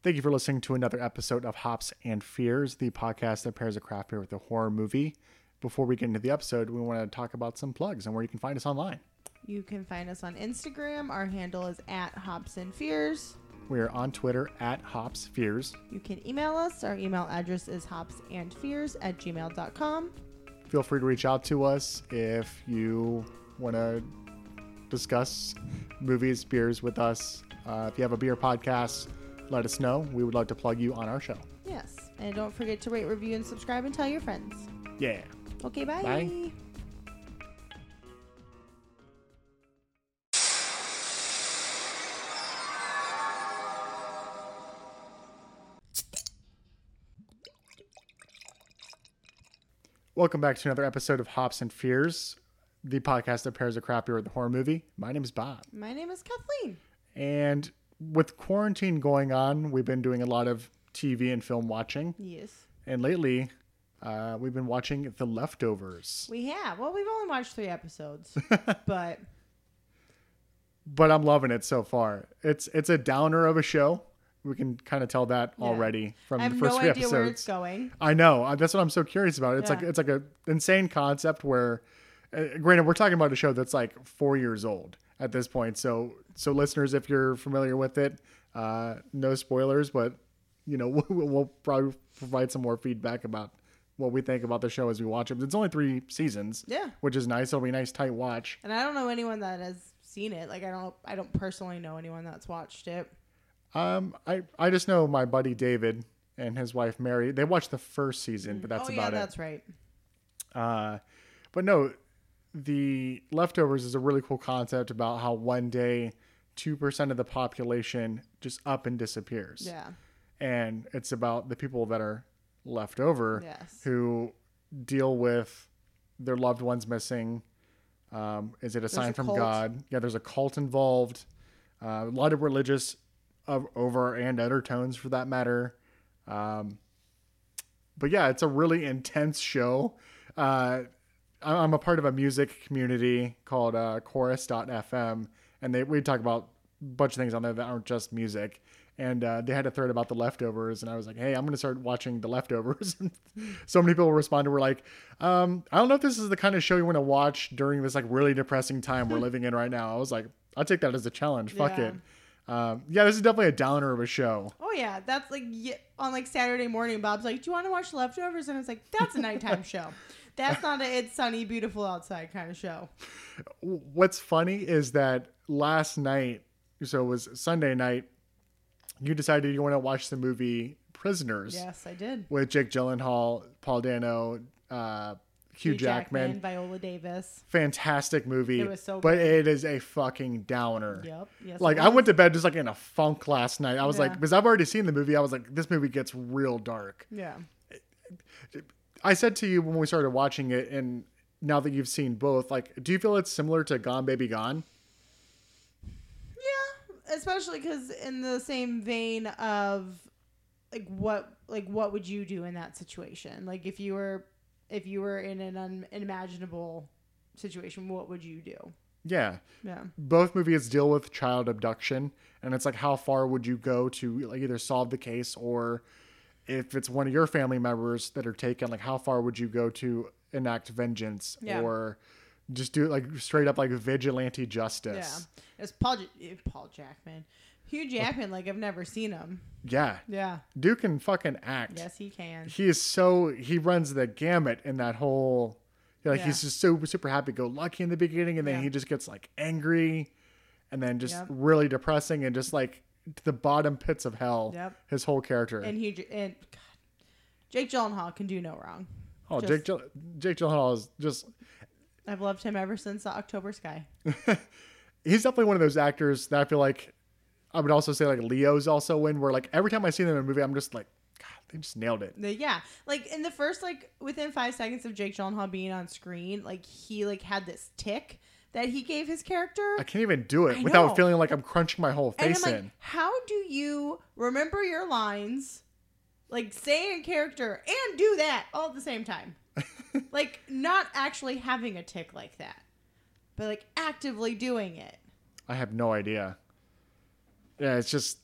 Thank you for listening to another episode of Hops and Fears, the podcast that pairs a craft beer with a horror movie. Before we get into the episode, we want to talk about some plugs and where you can find us online. You can find us on Instagram. Our handle is at Hops and Fears. We are on Twitter at Hops Fears. You can email us. Our email address is hopsandfears at gmail.com. Feel free to reach out to us if you want to discuss movies, beers with us. Uh, if you have a beer podcast, let us know. We would like to plug you on our show. Yes. And don't forget to rate, review, and subscribe and tell your friends. Yeah. Okay, bye. Bye. Welcome back to another episode of Hops and Fears, the podcast that pairs a craft beer with a horror movie. My name is Bob. My name is Kathleen. And with quarantine going on, we've been doing a lot of TV and film watching. Yes. And lately, uh, we've been watching The Leftovers. We have. Well, we've only watched three episodes, but But I'm loving it so far. It's it's a downer of a show. We can kind of tell that Yeah. already from the first no idea episodes. where it's going. I know. Uh, That's what I'm so curious about. It's like it's like a insane concept where, uh, granted, we're talking about a show that's like four years old at this point. So so listeners, if you're familiar with it, uh, no spoilers, but you know we'll, we'll probably provide some more feedback about what we think about the show as we watch it. It's only three seasons, Yeah. which is nice. It'll be a nice tight watch. And I don't know anyone that has seen it. Like I don't I don't personally know anyone that's watched it. Um, I I just know my buddy David and his wife Mary. They watched the first season, but that's oh about yeah, it. that's right. Uh, but no, the leftovers is a really cool concept about how one day two percent of the population just up and disappears. Yeah. and it's about the people that are left over Yes. who deal with their loved ones missing. Um, is it a sign a from cult. God? Yeah, there's a cult involved. Uh, a lot of religious of over and undertones for that matter. Um, but yeah, it's a really intense show. Uh, I'm a part of a music community called uh, Chorus.fm, and they we talk about a bunch of things on there that aren't just music. And uh, they had a thread about the leftovers, and I was like, "Hey, I'm going to start watching the leftovers." And so many people responded, "Were like, um, I don't know if this is the kind of show you want to watch during this like really depressing time we're living in right now." I was like, "I'll take that as a challenge. Fuck Yeah. it." Um, yeah, this is definitely a downer of a show. Oh yeah, that's like on like Saturday morning. Bob's like, "Do you want to watch Leftovers?" And I was like, "That's a nighttime show. That's not a it's sunny, beautiful outside kind of show." what's funny is that last night, so it was Sunday night, you decided you want to watch the movie Prisoners Yes, I did. with Jake Gyllenhaal, Paul Dano, uh, Hugh, Jackman. Viola Davis. Fantastic movie. It was so but good. it is a fucking downer. Yep. Yes. Like I went to bed just like in a funk last night. I was like, Yeah. because I've already seen the movie. I was like, this movie gets real dark. Yeah. I said to you when we started watching it, and now that you've seen both, like, do you feel it's similar to Gone Baby Gone? Yeah, especially because in the same vein of like what like what would you do in that situation? Like if you were if you were in an unimaginable situation, what would you do? Yeah. Yeah. both movies deal with child abduction and it's like how far would you go to like either solve the case or if it's one of your family members that are taken like how far would you go to enact vengeance Yeah. or just do it like straight up like vigilante justice? Yeah. It's Paul J- eh, Paul Jackman. Hugh Jackman, like I've never seen him. yeah, Yeah. dude can fucking act Yes, he can. he is so he runs the gamut in that whole like Yeah. he's just so super happy go lucky in the beginning and then Yeah. he just gets like angry and then just Yep. really depressing and just like to the bottom pits of hell Yep. his whole character And he and God, Jake Gyllenhaal can do no wrong. oh just- jake Gyll- jake gyllenhaal is just I've loved him ever since the October Sky. he's definitely one of those actors that i feel like i would also say like leo's also in where like every time i see them in a movie i'm just like god they just nailed it yeah, like in the first like within five seconds of Jake Gyllenhaal being on screen, like he like had this tick that he gave his character. i can't even do it I without know. feeling like i'm crunching my whole face like, in how do you remember your lines, like say in character and do that all at the same time? like not actually having a tick like that, but like actively doing it. I have no idea. Yeah, it's just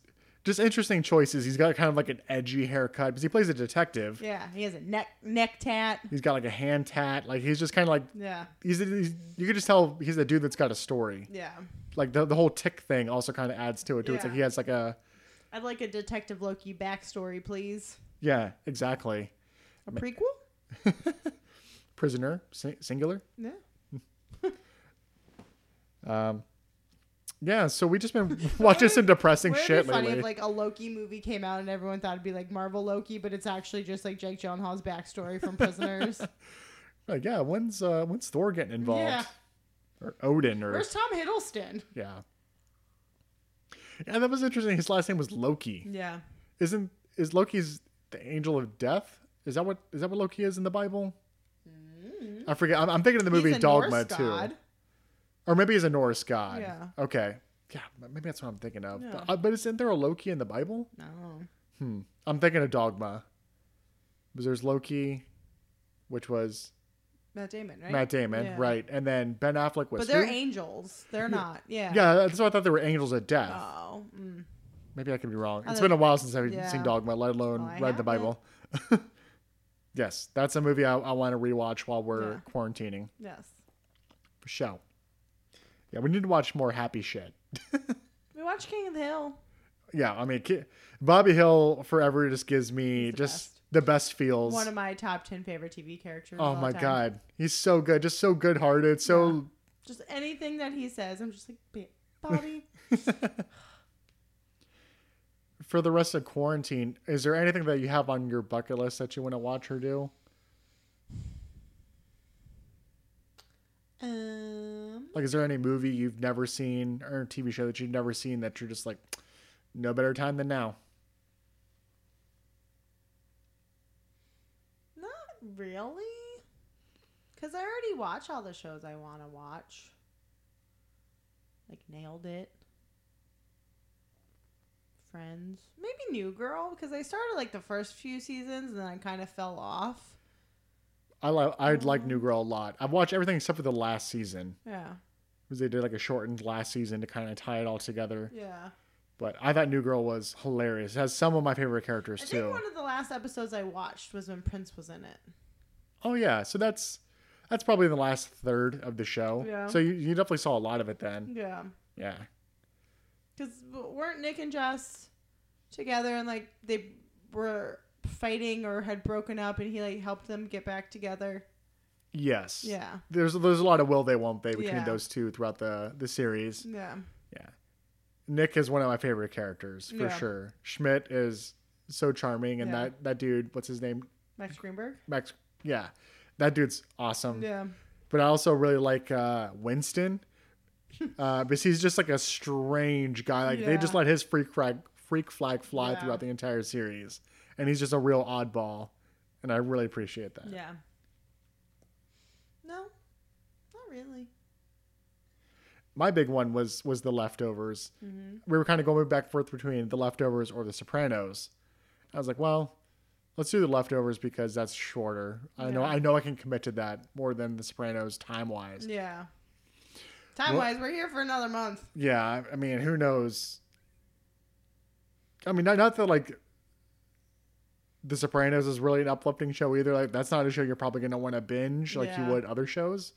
just interesting choices. He's got kind of like an edgy haircut because he plays a detective. Yeah, he has a neck neck tat. He's got like a hand tat. Like he's just kind of like Yeah, he's, he's you could just tell he's a dude that's got a story. yeah. Like the the whole tick thing also kind of adds to it too. It's like he has like a I'd like a Detective Loki backstory, please. yeah exactly A prequel? prisoner sing- singular. Yeah. Um, yeah. So we just been watching some depressing Would it shit be funny lately. if like a Loki movie came out and everyone thought it'd be like Marvel Loki, but it's actually just like Jake Gyllenhaal's backstory from Prisoners? Like, yeah, when's uh when's Thor getting involved? Yeah. Or Odin or Where's Tom Hiddleston? yeah. Yeah, that was interesting. His last name was Loki. Yeah. Isn't is Loki's the angel of death? Is that what is that what Loki is in the Bible? I forget. I'm, I'm thinking of the movie Dogma too. Or maybe he's a Norse god. Yeah. Okay. Yeah, maybe that's what I'm thinking of. Yeah. But, uh, but isn't there a Loki in the Bible? No. Hmm. I'm thinking of Dogma. Because there's Loki, which was Matt Damon, right? Matt Damon, Yeah. right? And then Ben Affleck was But they're who? angels. They're not. Yeah. Yeah, that's why I thought they were angels at death. Oh. Mm. Maybe I could be wrong. It's been a while since I've Yeah. seen Dogma, let alone Well, read the. Bible. yes, that's a movie I, I want to rewatch while we're Yeah. quarantining Yes. for sure. Yeah, we need to watch more happy shit. We watch King of the Hill. Yeah, I mean, Bobby Hill forever just gives me the just best. the best feels. One of my top ten favorite TV characters. oh my god, he's so good, just so good-hearted, so Just anything that he says, I'm just like, Bobby. for the rest of quarantine, is there anything that you have on your bucket list that you want to watch or do? um. Like, is there any movie you've never seen or TV show that you've never seen that you're just like, no better time than now? Not really. Because I already watch all the shows I want to watch. Like, nailed it. Friends. Maybe New Girl, because I started like the first few seasons and then I kind of fell off. I like I like. New Girl a lot. I've watched everything except for the last season Yeah. because they did like a shortened last season to kind of tie it all together. Yeah. But I thought New Girl was hilarious. It has some of my favorite characters I too. think one of the last episodes I watched was when Prince was in it. Oh yeah, so that's that's probably the last third of the show. Yeah. So you, you definitely saw a lot of it then. Yeah. Yeah. Because weren't Nick and Jess together and like they were fighting or had broken up and he like helped them get back together? Yes. Yeah. There's there's a lot of will they won't they between Yeah. those two throughout the the series. Yeah. Yeah. Nick is one of my favorite characters for Yeah. sure. Schmidt is so charming and Yeah. that that dude, what's his name? Max Greenberg? Max yeah. That dude's awesome. Yeah. But I also really like uh Winston. uh because he's just like a strange guy. Like they just let his freak flag freak flag fly throughout the entire series. And he's just a real oddball. And I really appreciate that. Yeah. No, not really. my big one was was the leftovers. Mm-hmm. We were kind of going back and forth between the leftovers or the Sopranos. I was like, well, let's do the leftovers because that's shorter. I know I know I can commit to that more than the Sopranos time wise. Yeah. Time wise, we're here for another month. Yeah, I- I mean, who knows? I mean, not, not that like the Sopranos is really an uplifting show either. Like that's not a show you're probably gonna want to binge like you would other shows.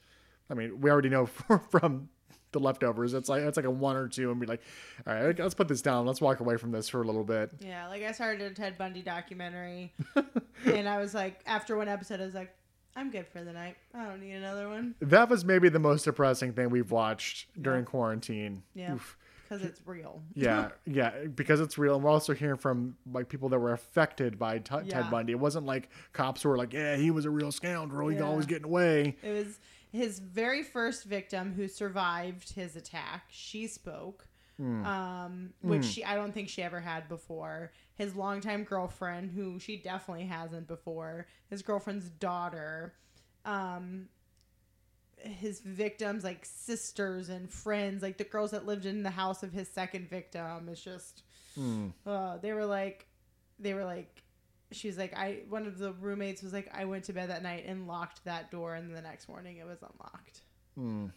I mean, we already know from the leftovers. It's like it's like a one or two, and be like, all right, let's put this down. Let's walk away from this for a little bit. Yeah, like I started a Ted Bundy documentary, and I was like, after one episode, I was like, I'm good for the night. I don't need another one That was maybe the most depressing thing we've watched during Yeah. quarantine. Yeah. Oof. Because it's real. Yeah, yeah, because it's real. And we're also hearing from like people that were affected by T- Yeah. Ted Bundy. It wasn't like cops who were like, "Yeah, he was a real scoundrel. Yeah. always getting away." It was his very first victim who survived his attack. She spoke, Hmm. um, which she I don't think she ever had before. His longtime girlfriend, who she definitely hasn't before. His girlfriend's daughter. Um, his victims like sisters and friends like the girls that lived in the house of his second victim it's just Hmm. uh, they were like they were like she was like i one of the roommates was like i went to bed that night and locked that door and the next morning it was unlocked Hmm.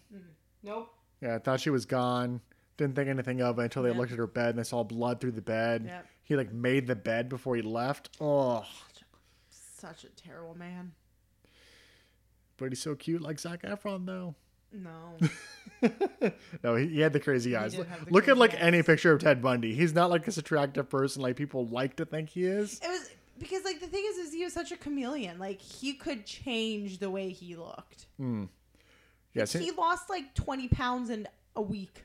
nope Yeah, I thought she was gone. Didn't think anything of it until they Yep. looked at her bed and they saw blood through the bed. Yep. He like made the bed before he left. Oh, Such a terrible man. But he's so cute, like Zac Efron though. No. no, he, he had the crazy eyes. the Look at like eyes. any picture of Ted Bundy. He's not like this attractive person like people like to think he is. It was because like the thing is, is he was such a chameleon. Like he could change the way he looked. Hmm. Yes, He lost like twenty pounds in a week,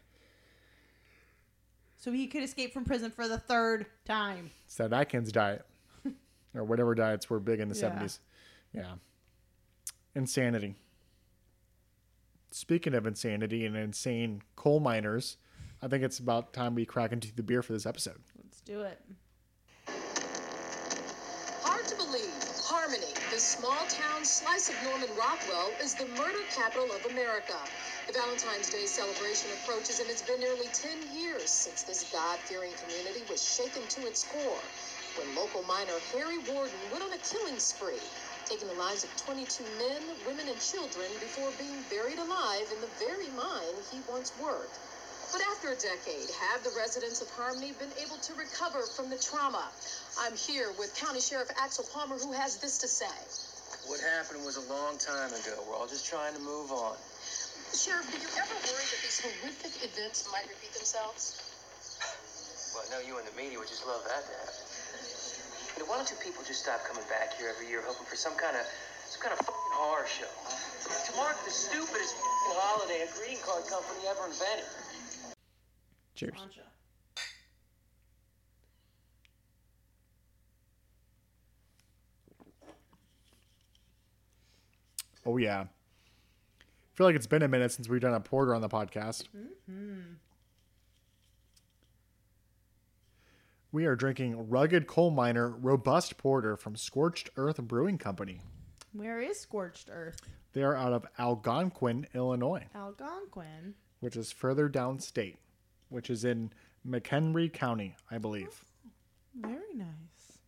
so he could escape from prison for the third time. it's that Atkins diet or whatever diets were big in the Yeah. seventies. Yeah, insanity. Speaking of insanity and insane coal miners, I think it's about time we crack into the beer for this episode. Let's do it. Hard to believe, Harmony, this small town slice of Norman Rockwell, is the murder capital of America. The Valentine's Day celebration approaches, and it's been nearly 10 years since this God fearing community was shaken to its core when local miner Harry Warden went on a killing spree, taking the lives of 22 men, women, and children before being buried alive in the very mine he once worked. But after a decade, have the residents of Harmony been able to recover from the trauma? I'm here with County Sheriff Axel Palmer, who has this to say. What happened was a long time ago. We're all just trying to move on. Sheriff, do you ever worry that these horrific events might repeat themselves? Well, I know you and the media would just love that to happen. You know, why don't you people just stop coming back here every year hoping for some kind of some kind of fucking horror show? To mark the stupidest fucking holiday a greeting card company ever invented. Cheers. Plancha. Oh yeah. I feel like it's been a minute since we've done a porter on the podcast. Mm-hmm. We are drinking Rugged Coal Miner Robust Porter from Scorched Earth Brewing Company. Where is Scorched Earth? They are out of Algonquin, Illinois, Algonquin. which is further downstate, which is in McHenry County, I believe. Oh, very nice.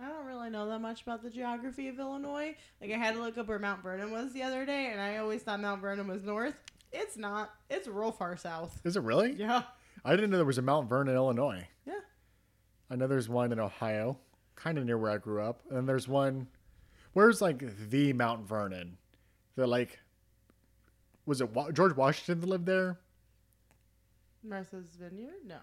I don't really know that much about the geography of Illinois. Like I had to look up where Mount Vernon was the other day, and I always thought Mount Vernon was north. It's not. It's real far south. Is it really? Yeah. I didn't know there was a Mount Vernon, Illinois. Yeah. I know there's one in Ohio, kind of near where I grew up. And then there's one, where's like the Mount Vernon? The like, was it Wa- George Washington that lived there? Martha's Vineyard? No.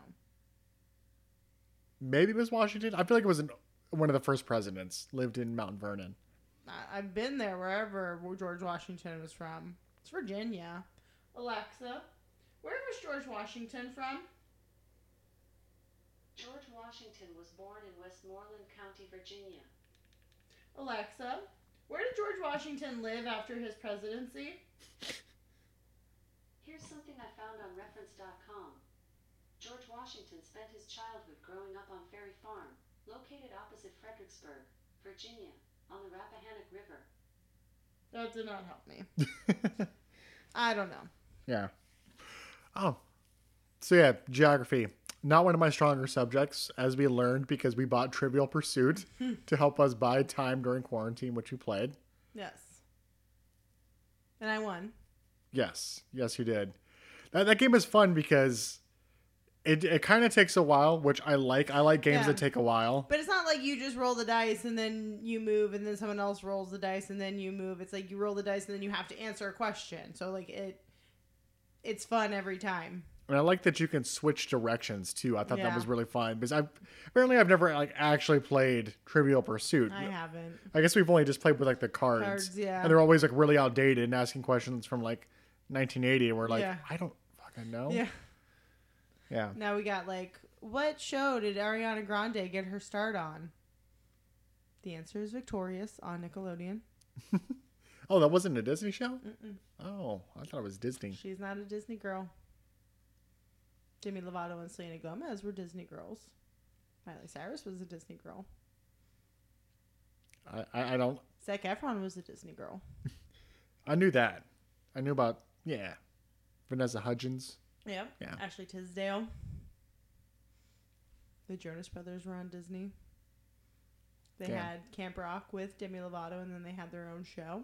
Maybe it was Washington. I feel like it was an, one of the first presidents lived in Mount Vernon. I- I've been there wherever George Washington was from. It's Virginia. Alexa, where was George Washington from? George Washington was born in Westmoreland County, Virginia. Alexa, where did George Washington live after his presidency? Here's something I found on reference.com. George Washington spent his childhood growing up on Ferry Farm, located opposite Fredericksburg, Virginia, on the Rappahannock River. That did not help me. I don't know. Yeah. Oh. So yeah, geography. Not one of my stronger subjects, as we learned because we bought Trivial Pursuit to help us buy time during quarantine, which we played. Yes. And I won. Yes, yes, you did. That that game is fun because it it kind of takes a while, which I like. I like games Yeah. that take a while. But it's not like you just roll the dice and then you move and then someone else rolls the dice and then you move. It's like you roll the dice and then you have to answer a question. So like it it's fun every time. And I like that you can switch directions too. I thought that was really fun because I've apparently I've never like actually played Trivial Pursuit. I haven't. I guess we've only just played with like the cards. Cards, yeah. And they're always like really outdated and asking questions from like 1980, and we're like, Yeah. I don't fucking know. Yeah. Yeah. Now we got like what show did Ariana Grande get her start on? The answer is Victorious on Nickelodeon. Oh, that wasn't a Disney show. Mm-mm. Oh, I thought it was Disney. She's not a Disney girl. Demi Lovato and Selena Gomez were Disney girls. Miley Cyrus was a Disney girl. I, I, I don't. Zac Efron was a Disney girl. I knew that. I knew about yeah, Vanessa Hudgens. Yep. Yeah. Ashley Tisdale. The Jonas Brothers were on Disney. They Yeah. had Camp Rock with Demi Lovato, and then they had their own show.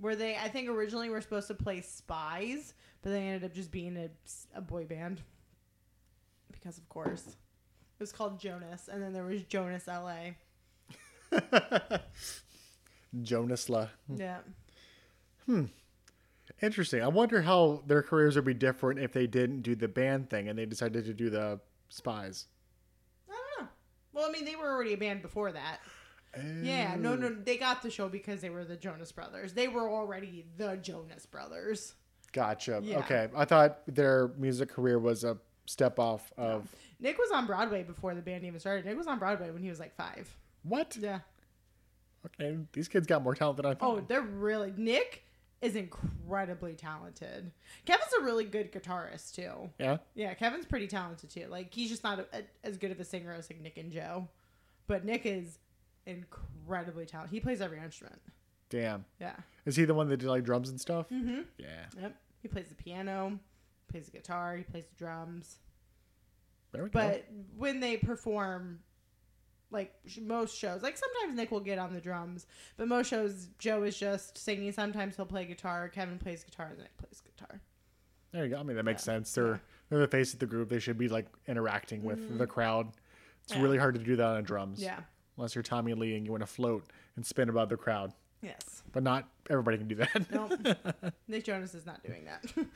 Where they I think originally were supposed to play spies, but they ended up just being a, a boy band. Because of course, it was called Jonas, and then there was Jonas LA. Jonas La. Yeah. Hmm. Interesting. I wonder how their careers would be different if they didn't do the band thing and they decided to do the spies. I don't know. Well, I mean, they were already a band before that. Yeah, no, no, they got the show because they were the Jonas Brothers. They were already the Jonas Brothers. Gotcha. Yeah. Okay. I thought their music career was a step off of Nick was on Broadway before the band even started. Nick was on Broadway when he was like five. what? Yeah. Okay. These kids got more talent than I thought. Oh, they're really Nick is incredibly talented. Kevin's a really good guitarist too. yeah. Yeah, Kevin's pretty talented too. Like he's just not a, a, as good of a singer as like Nick and Joe, but Nick is incredibly talented. He plays every instrument. Damn. Yeah. Is he the one that did like drums and stuff? Mm-hmm. Yeah. Yep. He plays the piano, plays the guitar, he plays the drums. There we go. But when they perform, like most shows, like sometimes Nick will get on the drums, but most shows Joe is just singing. Sometimes he'll play guitar. Kevin plays guitar, and Nick plays guitar. There you go. I mean, that makes Yeah. sense. They're they're the face of the group. They should be like interacting with the crowd. It's Mm-hmm. Yeah. really hard to do that on drums. Yeah. Unless you're Tommy Lee and you want to float and spin above the crowd. Yes. But not everybody can do that. No. Nick Jonas is not doing that.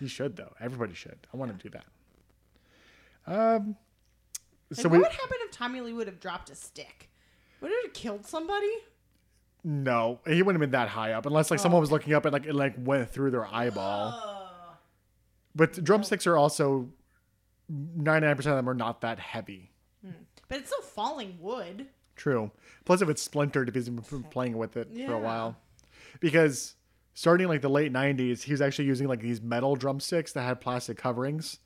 you should though. Everybody should. I want to do that. Um. So what we would happen if Tommy Lee would have dropped a stick? Would it have killed somebody? no, he wouldn't have been that high up unless like someone was looking up and like it like went through their eyeball. But drumsticks are also ninety nine percent of them are not that heavy. But it's still falling wood. True. Plus, if it's splintered, if he's been playing with it for a while, because starting like the late '90s, he was actually using like these metal drumsticks that had plastic coverings.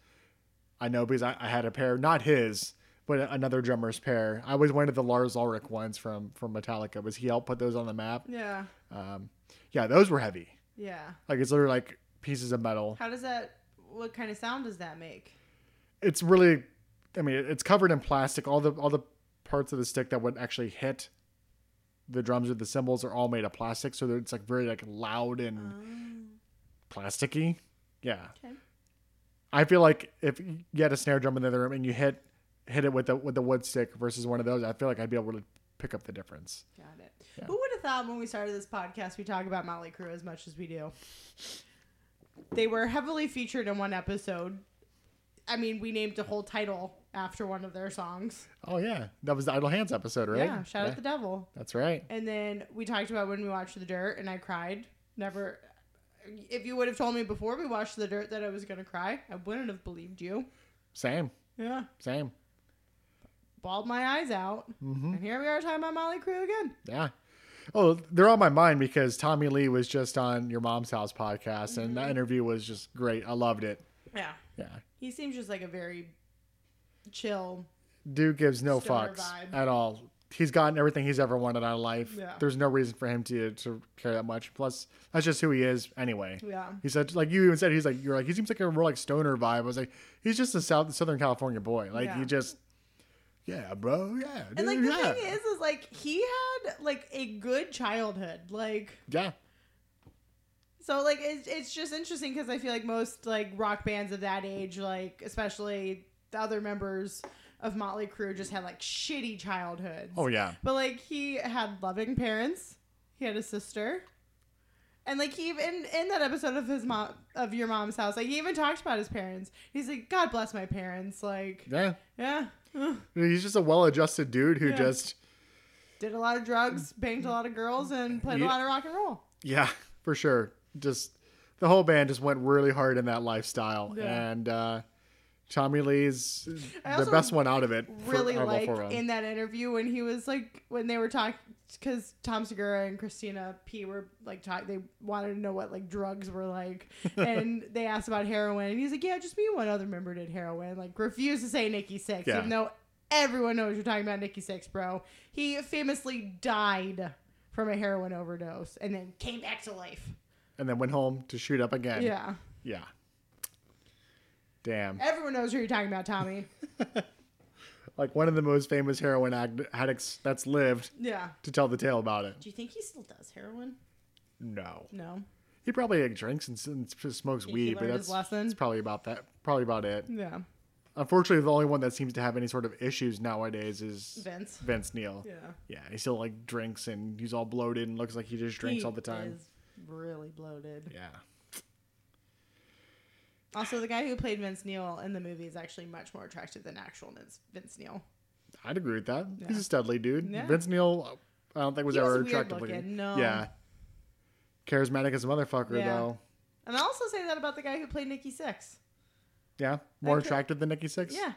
I know because I, I had a pair, not his, but another drummer's pair. I always wanted the Lars Ulrich ones from from Metallica. Was he helped put those on the map? Yeah. Um, yeah, those were heavy. Yeah. Like it's literally like pieces of metal. How does that? What kind of sound does that make? It's really, I mean, it's covered in plastic. All the all the parts of the stick that would actually hit the drums or the cymbals are all made of plastic, so it's like very like loud and oh. plasticky. Yeah, Okay. I feel like if you had a snare drum in the other room and you hit hit it with the with the wood stick versus one of those, I feel like I'd be able to pick up the difference. Got it. Who would have thought when we started this podcast we talk about Motley Crue as much as we do? They were heavily featured in one episode. I mean, we named a whole title after one of their songs. Oh yeah, that was the Idle Hands episode, right? Yeah, shout out the devil. That's right. And then we talked about when we watched The Dirt, and I cried. Never. If you would have told me before we watched The Dirt that I was gonna cry, I wouldn't have believed you. Same, Yeah, same. bawled my eyes out, Mm-hmm. and here we are talking about Motley Crue again. Yeah. Oh, they're on my mind because Tommy Lee was just on your mom's house podcast, and Mm-hmm. that interview was just great. I loved it. Yeah, Yeah. He seems just like a very chill. Dude gives no fucks vibe. at all. He's gotten everything he's ever wanted out of life. Yeah. There's no reason for him to to care that much. Plus, that's just who he is anyway. Yeah. He said, like you even said, he's like you're like he seems like a real like stoner vibe. I was like, he's just a South Southern California boy. Like Yeah. he just, yeah, bro, yeah, And like dude, the yeah. thing is, is like he had like a good childhood. Like yeah, so, like it's it's just interesting because I feel like most like rock bands of that age, like especially the other members of Motley Crue, just had like shitty childhoods. oh yeah, But like he had loving parents. He had a sister. And like he even in that episode of his mom of your mom's house, like he even talked about his parents. He's like, God bless my parents. Like, yeah. yeah. He's just a well-adjusted dude who Yeah. just. Did a lot of drugs, banged a lot of girls, and played a lot of rock and roll. Yeah, for sure. Just the whole band just went really hard in that lifestyle, Yeah. and uh, Tommy Lee's the best one out of it. Really Rebel like in that interview when he was like when they were talking because Tom Segura and Christina P were like talk they wanted to know what like drugs were like and they asked about heroin and he's like yeah just me and one other member did heroin like refused to say Nikki Sixx Yeah. even though everyone knows you're talking about Nikki Sixx bro he famously died from a heroin overdose and then came back to life and then went home to shoot up again. yeah yeah. Damn, everyone knows who you're talking about Tommy like one of the most famous heroin addicts that's lived yeah to tell the tale about it. do you think he still does heroin No. No. He probably like, drinks and, and smokes He weed, but that's, his that's probably about that. Probably about it. Yeah. Unfortunately, the only one that seems to have any sort of issues nowadays is Vince. Vince Neil. Yeah. Yeah, he still like drinks and he's all bloated and looks like he just drinks He all the time. Is really bloated. Yeah. Also, the guy who played Vince Neil in the movie is actually much more attractive than actual Vince, Vince Neil. I'd agree with that. He's a studly dude. Yeah. Vince Neil, I don't think was He was ever weird attractive looking, no. Yeah. Charismatic as a motherfucker, Yeah. though. And I also say that about the guy who played Nikki Sixx. Yeah. More attractive than Nikki Sixx? Yeah.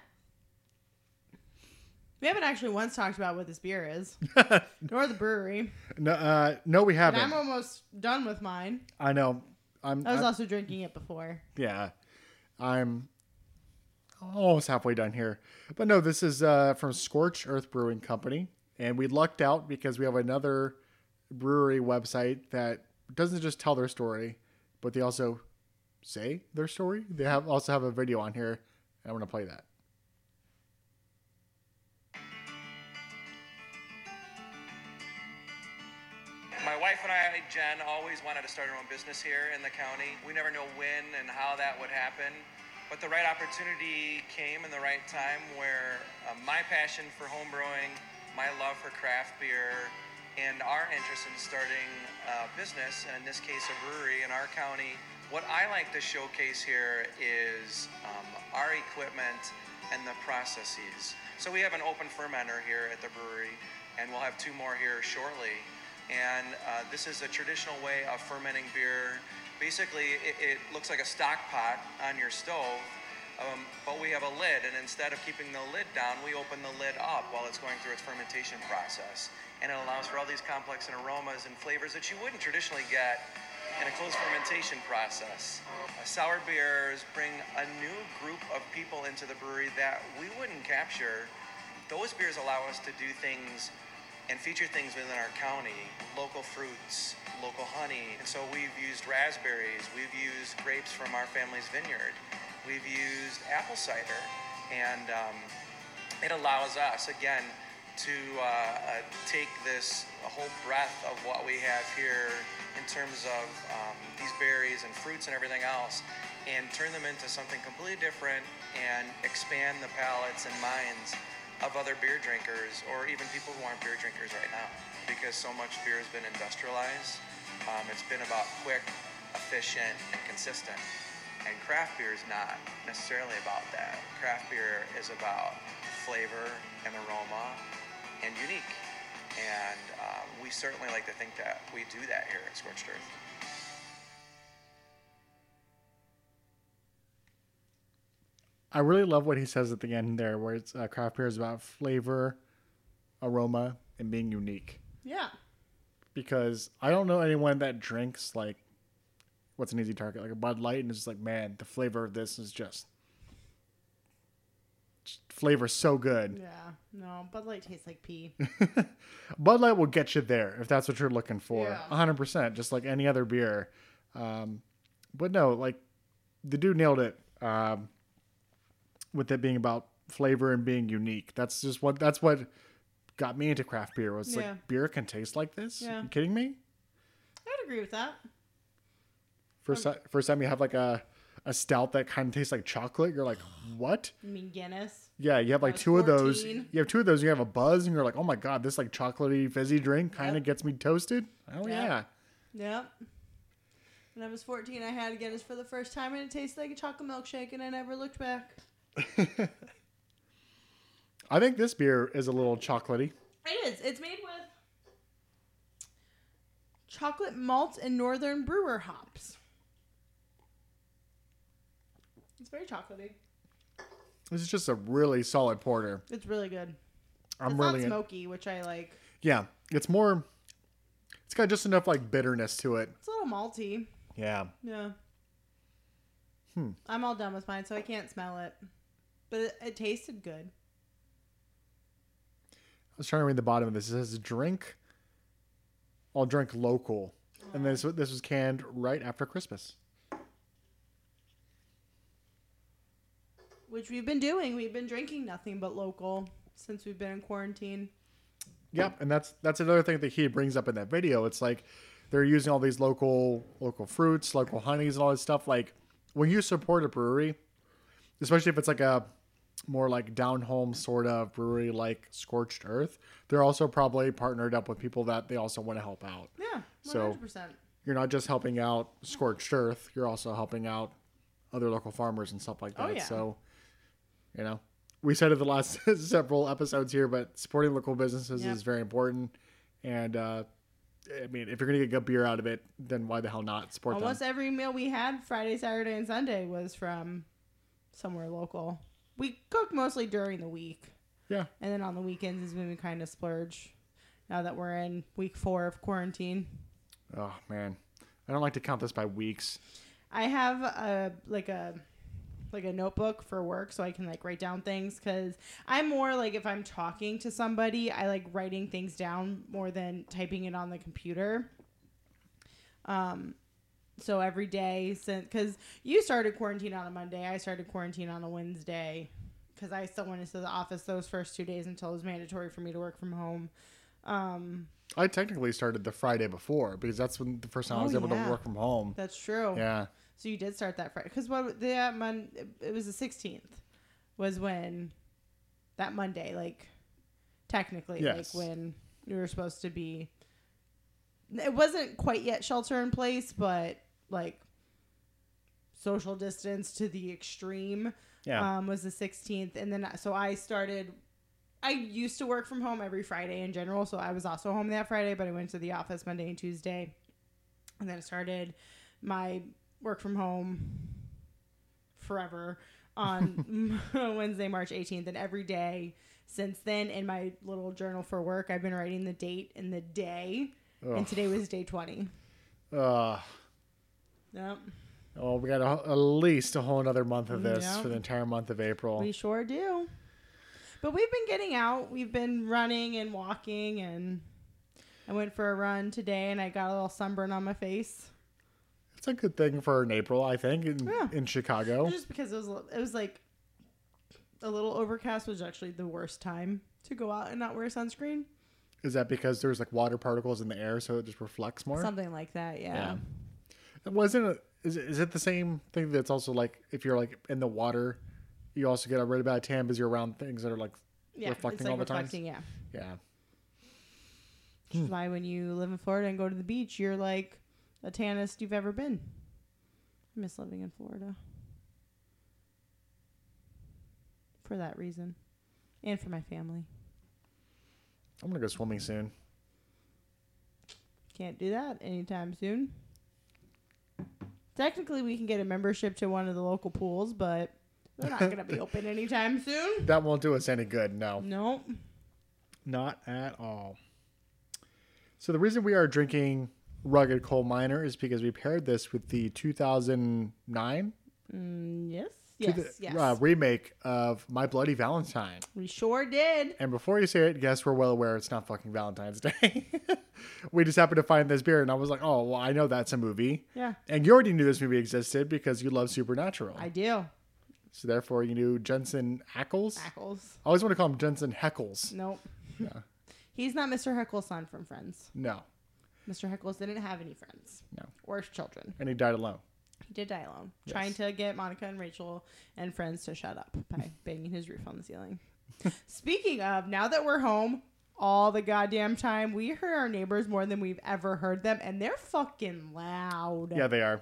We haven't actually once talked about what this beer is, nor the brewery. No, uh, no, we And haven't. I'm almost done with mine. I know. I'm. I was I'm- also drinking it before. yeah. I'm almost halfway done here. But no, this is uh, from Scorched Earth Brewing Company. And we lucked out because we have another brewery website that doesn't just tell their story, but they also say their story. They have also have a video on here. And I'm gonna play that. Jen, always wanted to start her own business here in the county. We never know when and how that would happen, but the right opportunity came in the right time where uh, my passion for home brewing, my love for craft beer, and our interest in starting a business, and in this case a brewery in our county. What I like to showcase here is um, our equipment and the processes. So we have an open fermenter here at the brewery, and we'll have two more here shortly. And uh, this is a traditional way of fermenting beer. Basically, it, it looks like a stock pot on your stove, um, but we have a lid, and instead of keeping the lid down, we open the lid up while it's going through its fermentation process. And it allows for all these complex and aromas and flavors that you wouldn't traditionally get in a closed fermentation process. Uh, sour beers bring a new group of people into the brewery that we wouldn't capture. Those beers allow us to do things and feature things within our county local fruits, local honey. And so we've used raspberries, we've used grapes from our family's vineyard, we've used apple cider, and um, it allows us, again, to uh, uh, take this whole breadth of what we have here in terms of um, these berries and fruits and everything else and turn them into something completely different and expand the palates and minds of other beer drinkers or even people who aren't beer drinkers right now because so much beer has been industrialized. Um, it's been about quick, efficient, and consistent. And craft beer is not necessarily about that. Craft beer is about flavor and aroma and unique. And uh, we certainly like to think that we do that here at Scorched Earth. I really love what he says at the end there, where it's uh, craft beer is about flavor, aroma, and being unique. Yeah. Because I don't know anyone that drinks like what's an easy target, like a Bud Light, and it's just like, man, the flavor of this is just, just flavor so good. Yeah. No, Bud Light tastes like pee. Bud Light will get you there if that's what you're looking for. Yeah. Hundred percent, just like any other beer. Um, but no, like the dude nailed it. Um, with it being about flavor and being unique. That's just what that's what got me into craft beer. Was Yeah. like beer can taste like this. Yeah. You kidding me? I'd agree with that. First um, ti- first time you have like a a stout that kind of tastes like chocolate, you're like, what? You mean Guinness? Yeah, you have like two of those. You have two of those. You have a buzz, and you're like, oh my god, this like chocolatey fizzy drink kind of Yep. gets me toasted. Oh Yep. yeah. Yep. When I was 14, I had Guinness for the first time, and it tasted like a chocolate milkshake, and I never looked back. I think this beer is a little chocolatey. It is. It's made with chocolate malt and northern brewer hops. It's very chocolatey. This is just a really solid porter. It's really good. I'm it's really not in- smoky, which I like. yeah. It's more. It's got just enough like bitterness to it. It's a little malty. Yeah. Yeah. Hmm. I'm all done with mine, so I can't smell it. But it, it tasted good. I was trying to read the bottom of this. It says drink. I'll drink local, and this this was canned right after Christmas. Which we've been doing. We've been drinking nothing but local since we've been in quarantine. Yep, and that's that's another thing that he brings up in that video. It's like they're using all these local local fruits, local honeys, and all this stuff. Like when you support a brewery, especially if it's like a more like down home sort of brewery like Scorched Earth, they're also probably partnered up with people that they also want to help out. Yeah, So- 100%. You're not just helping out Scorched Earth, you're also helping out other local farmers and stuff like that. Oh, yeah. So, you know, we said it the last several episodes here, but supporting local businesses Yep. is very important. And uh, I mean, if you're gonna get good beer out of it, then why the hell not support Almost them? every meal we had Friday, Saturday, and Sunday was from somewhere local. We cook mostly during the week, Yeah, and then on the weekends is when we kind of splurge. Now that we're in week four of quarantine, Oh man, I don't like to count this by weeks. I have a like a like a notebook for work so I can like write down things cuz I'm more like if I'm talking to somebody, I like writing things down more than typing it on the computer. Um so every day since cuz you started quarantine on a Monday, I started quarantine on a Wednesday cuz I still went into the office those first 2 days until it was mandatory for me to work from home. Um I technically started the Friday before because that's when the first time I Oh, was able yeah. to work from home. that's true. Yeah, So you did start that Friday because what the uh, mon- it was the sixteenth was when that Monday like technically Yes. like when you were supposed to be. It wasn't quite yet shelter in place, but like social distance to the extreme yeah. um, was the 16th and then so i started i used to work from home every friday in general. So i was also home that friday but i went to the office monday and tuesday. And then I started my work from home forever on wednesday march 18th and every day since then in my little journal for work i've been writing the date and the day. And today was day 20 Uh, yep oh, we got a, at least a whole another month of mm, this Yeah. for the entire month of April. We sure do. But we've been getting out. We've been running and walking, and I went for a run today, and I got a little sunburn on my face. It's a good thing for in April, I think, in, Yeah. in Chicago. Just because it was, it was like a little overcast was actually the worst time to go out and not wear sunscreen. Is that because there's like water particles in the air, so it just reflects more? Something like that, yeah. It wasn't. A, is it, is it the same thing that's also like if you're like in the water, you also get a really bad tan because you're around things that are like Yeah, reflecting it's like all the time. yeah. Yeah. Which is why when you live in Florida and go to the beach, you're like the tannest you've ever been. I miss living in Florida. For that reason. And for my family. I'm gonna go swimming soon. Can't do that anytime soon. Technically, we can get a membership to one of the local pools, but they're not going to be open anytime soon. That won't do us any good. No, Nope. not at all. So the reason we are drinking Rugged Coal Miner is because we paired this with the 2009 Mm, yes. To Yes. the, yes. uh, remake of My Bloody Valentine. we sure did. And before you say it, yes, we're well aware it's not fucking Valentine's Day. we just happened to find this beer, and I was like, oh, well, I know that's a movie. Yeah. And you already knew this movie existed because you love Supernatural. I do. so therefore, you knew Jensen Ackles. Ackles. I always want to call him Jensen Heckles. Nope. Yeah. He's not Mr. Heckle's son from Friends. No, Mr. Heckles didn't have any friends. No. Or children. and he died alone. He did die alone, trying to get Monica and Rachel and friends to shut up by banging his roof on the ceiling. Speaking of, now that we're home all the goddamn time, we hear our neighbors more than we've ever heard them, and they're fucking loud. Yeah, they are.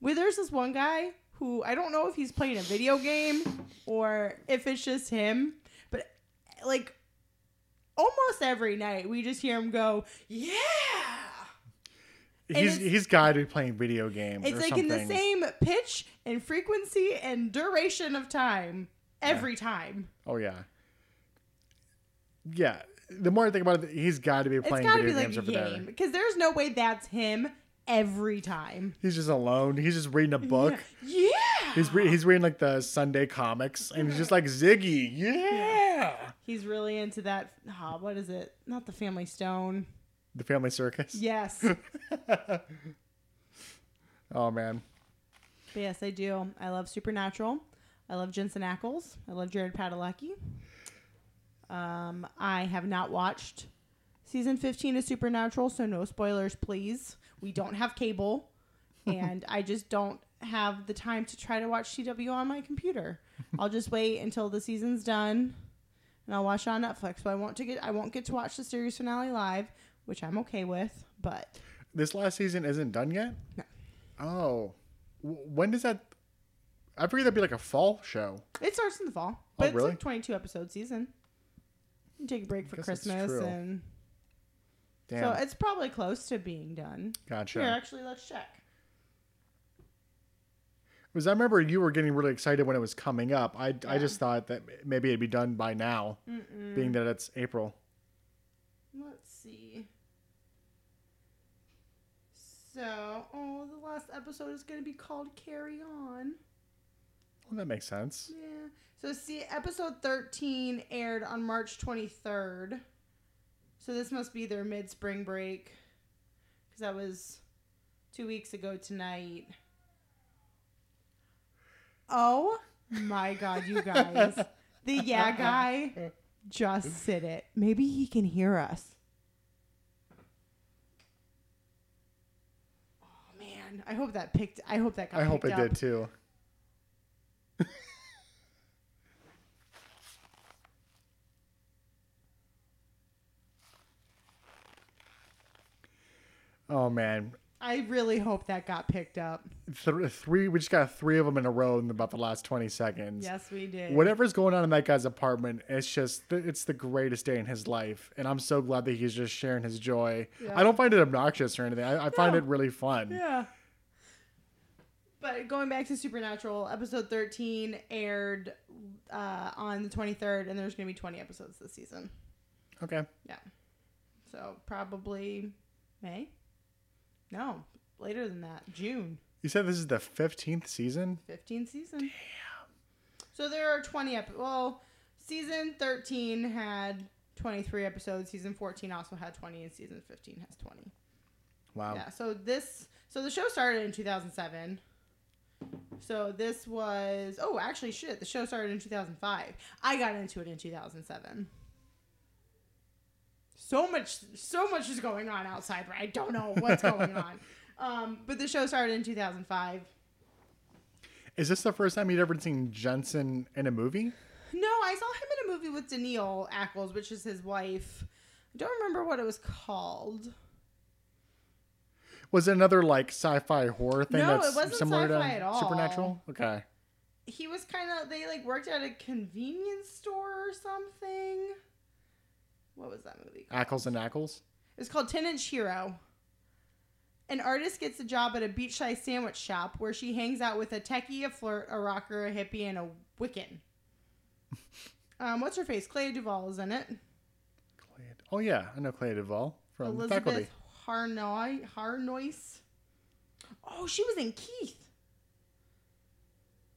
Well, there's this one guy who I don't know if he's playing a video game or if it's just him, but like almost every night we just hear him go, "Yeah." He's he's got to be playing video games. It's like something. in the same pitch and frequency and duration of time every time. Oh yeah. Yeah. The more I think about it, he's got to be playing video be like games a over game there. because there's no way that's him every time. He's just alone. He's just reading a book. Yeah. He's re- he's reading like the Sunday comics, and he's just like Ziggy. Yeah. He's really into that. Oh, what is it? Not the Family Stone. The Family Circus. Yes. Oh man. But yes, I do. I love Supernatural. I love Jensen Ackles. I love Jared Padalecki. Um, I have not watched season 15 of Supernatural, so no spoilers, please. We don't have cable, and I just don't have the time to try to watch CW on my computer. I'll just wait until the season's done, and I'll watch it on Netflix. But I won't to get I won't get to watch the series finale live, which I'm okay with. But This last season isn't done yet. No. Oh, when does that? I figured that'd be like a fall show. it starts in the fall. Oh, but it's Oh, really? like 22 episode season. You take a break for Christmas, and Damn. so it's probably close to being done. gotcha. Here, actually, let's check. Because I remember you were getting really excited when it was coming up. I, I just thought that maybe it'd be done by now, being that it's April. Let's see. So, oh, the last episode is going to be called Carry On. Well, that makes sense. Yeah. So, see, episode 13 aired on March 23rd. So, this must be their mid spring break. Because that was two weeks ago tonight. Oh my god, you guys. the yeah guy just said it. Maybe he can hear us. Oh man, I hope that picked. I hope that got I hope it up. did too. oh man, I really hope that got picked up. Th- three. We just got three of them in a row in about the last twenty seconds. Yes, we did. Whatever's going on in that guy's apartment, it's just it's the greatest day in his life, and I'm so glad that he's just sharing his joy. Yeah. I don't find it obnoxious or anything. I, I find No. it really fun. Yeah. But going back to Supernatural, episode 13 aired uh, on the 23rd, and there's going to be 20 episodes this season. Okay. Yeah. So probably May? No, later than that. June. You said this is the fifteenth season. 15th season. Damn. So there are 20 ep- well, season 13 had 23 episodes, season 14 also had 20 and season 15 has 20. Wow. Yeah, so this so the show started in 2007. So this was oh, actually shit, the show started in 2005. I got into it in 2007. So much so much is going on outside, but I don't know what's going on. Um, but the show started in 2005. Is this the first time you'd ever seen Jensen in a movie? No, I saw him in a movie with Danneel Ackles, which is his wife. I don't remember what it was called. Was it another like sci-fi horror thing No, that's it wasn't similar sci-fi to at all. Supernatural? Okay. he was kind of they like worked at a convenience store or something. What was that movie? called? Ackles and Ackles. It's called Ten Inch Hero. An artist gets a job at a beachside sandwich shop where she hangs out with a techie, a flirt, a rocker, a hippie, and a Wiccan. um, what's her face? Clea Duvall is in it. Clay- Oh yeah, I know Clay Duvall from the Elizabeth faculty. Harnoy Harnois. Oh, she was in Keith.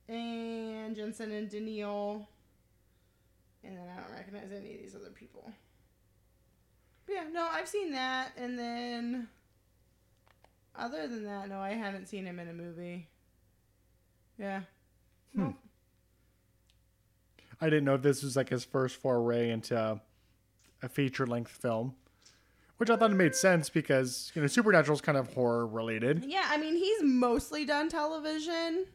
And Jensen and Danneel. And then I don't recognize any of these other people. But yeah, no, I've seen that. And then other than that, no, I haven't seen him in a movie. Yeah. Hmm. Nope. I didn't know if this was like his first foray into a feature-length film, which I thought it made sense because you know Supernatural is kind of horror related. Yeah, I mean, he's mostly done television.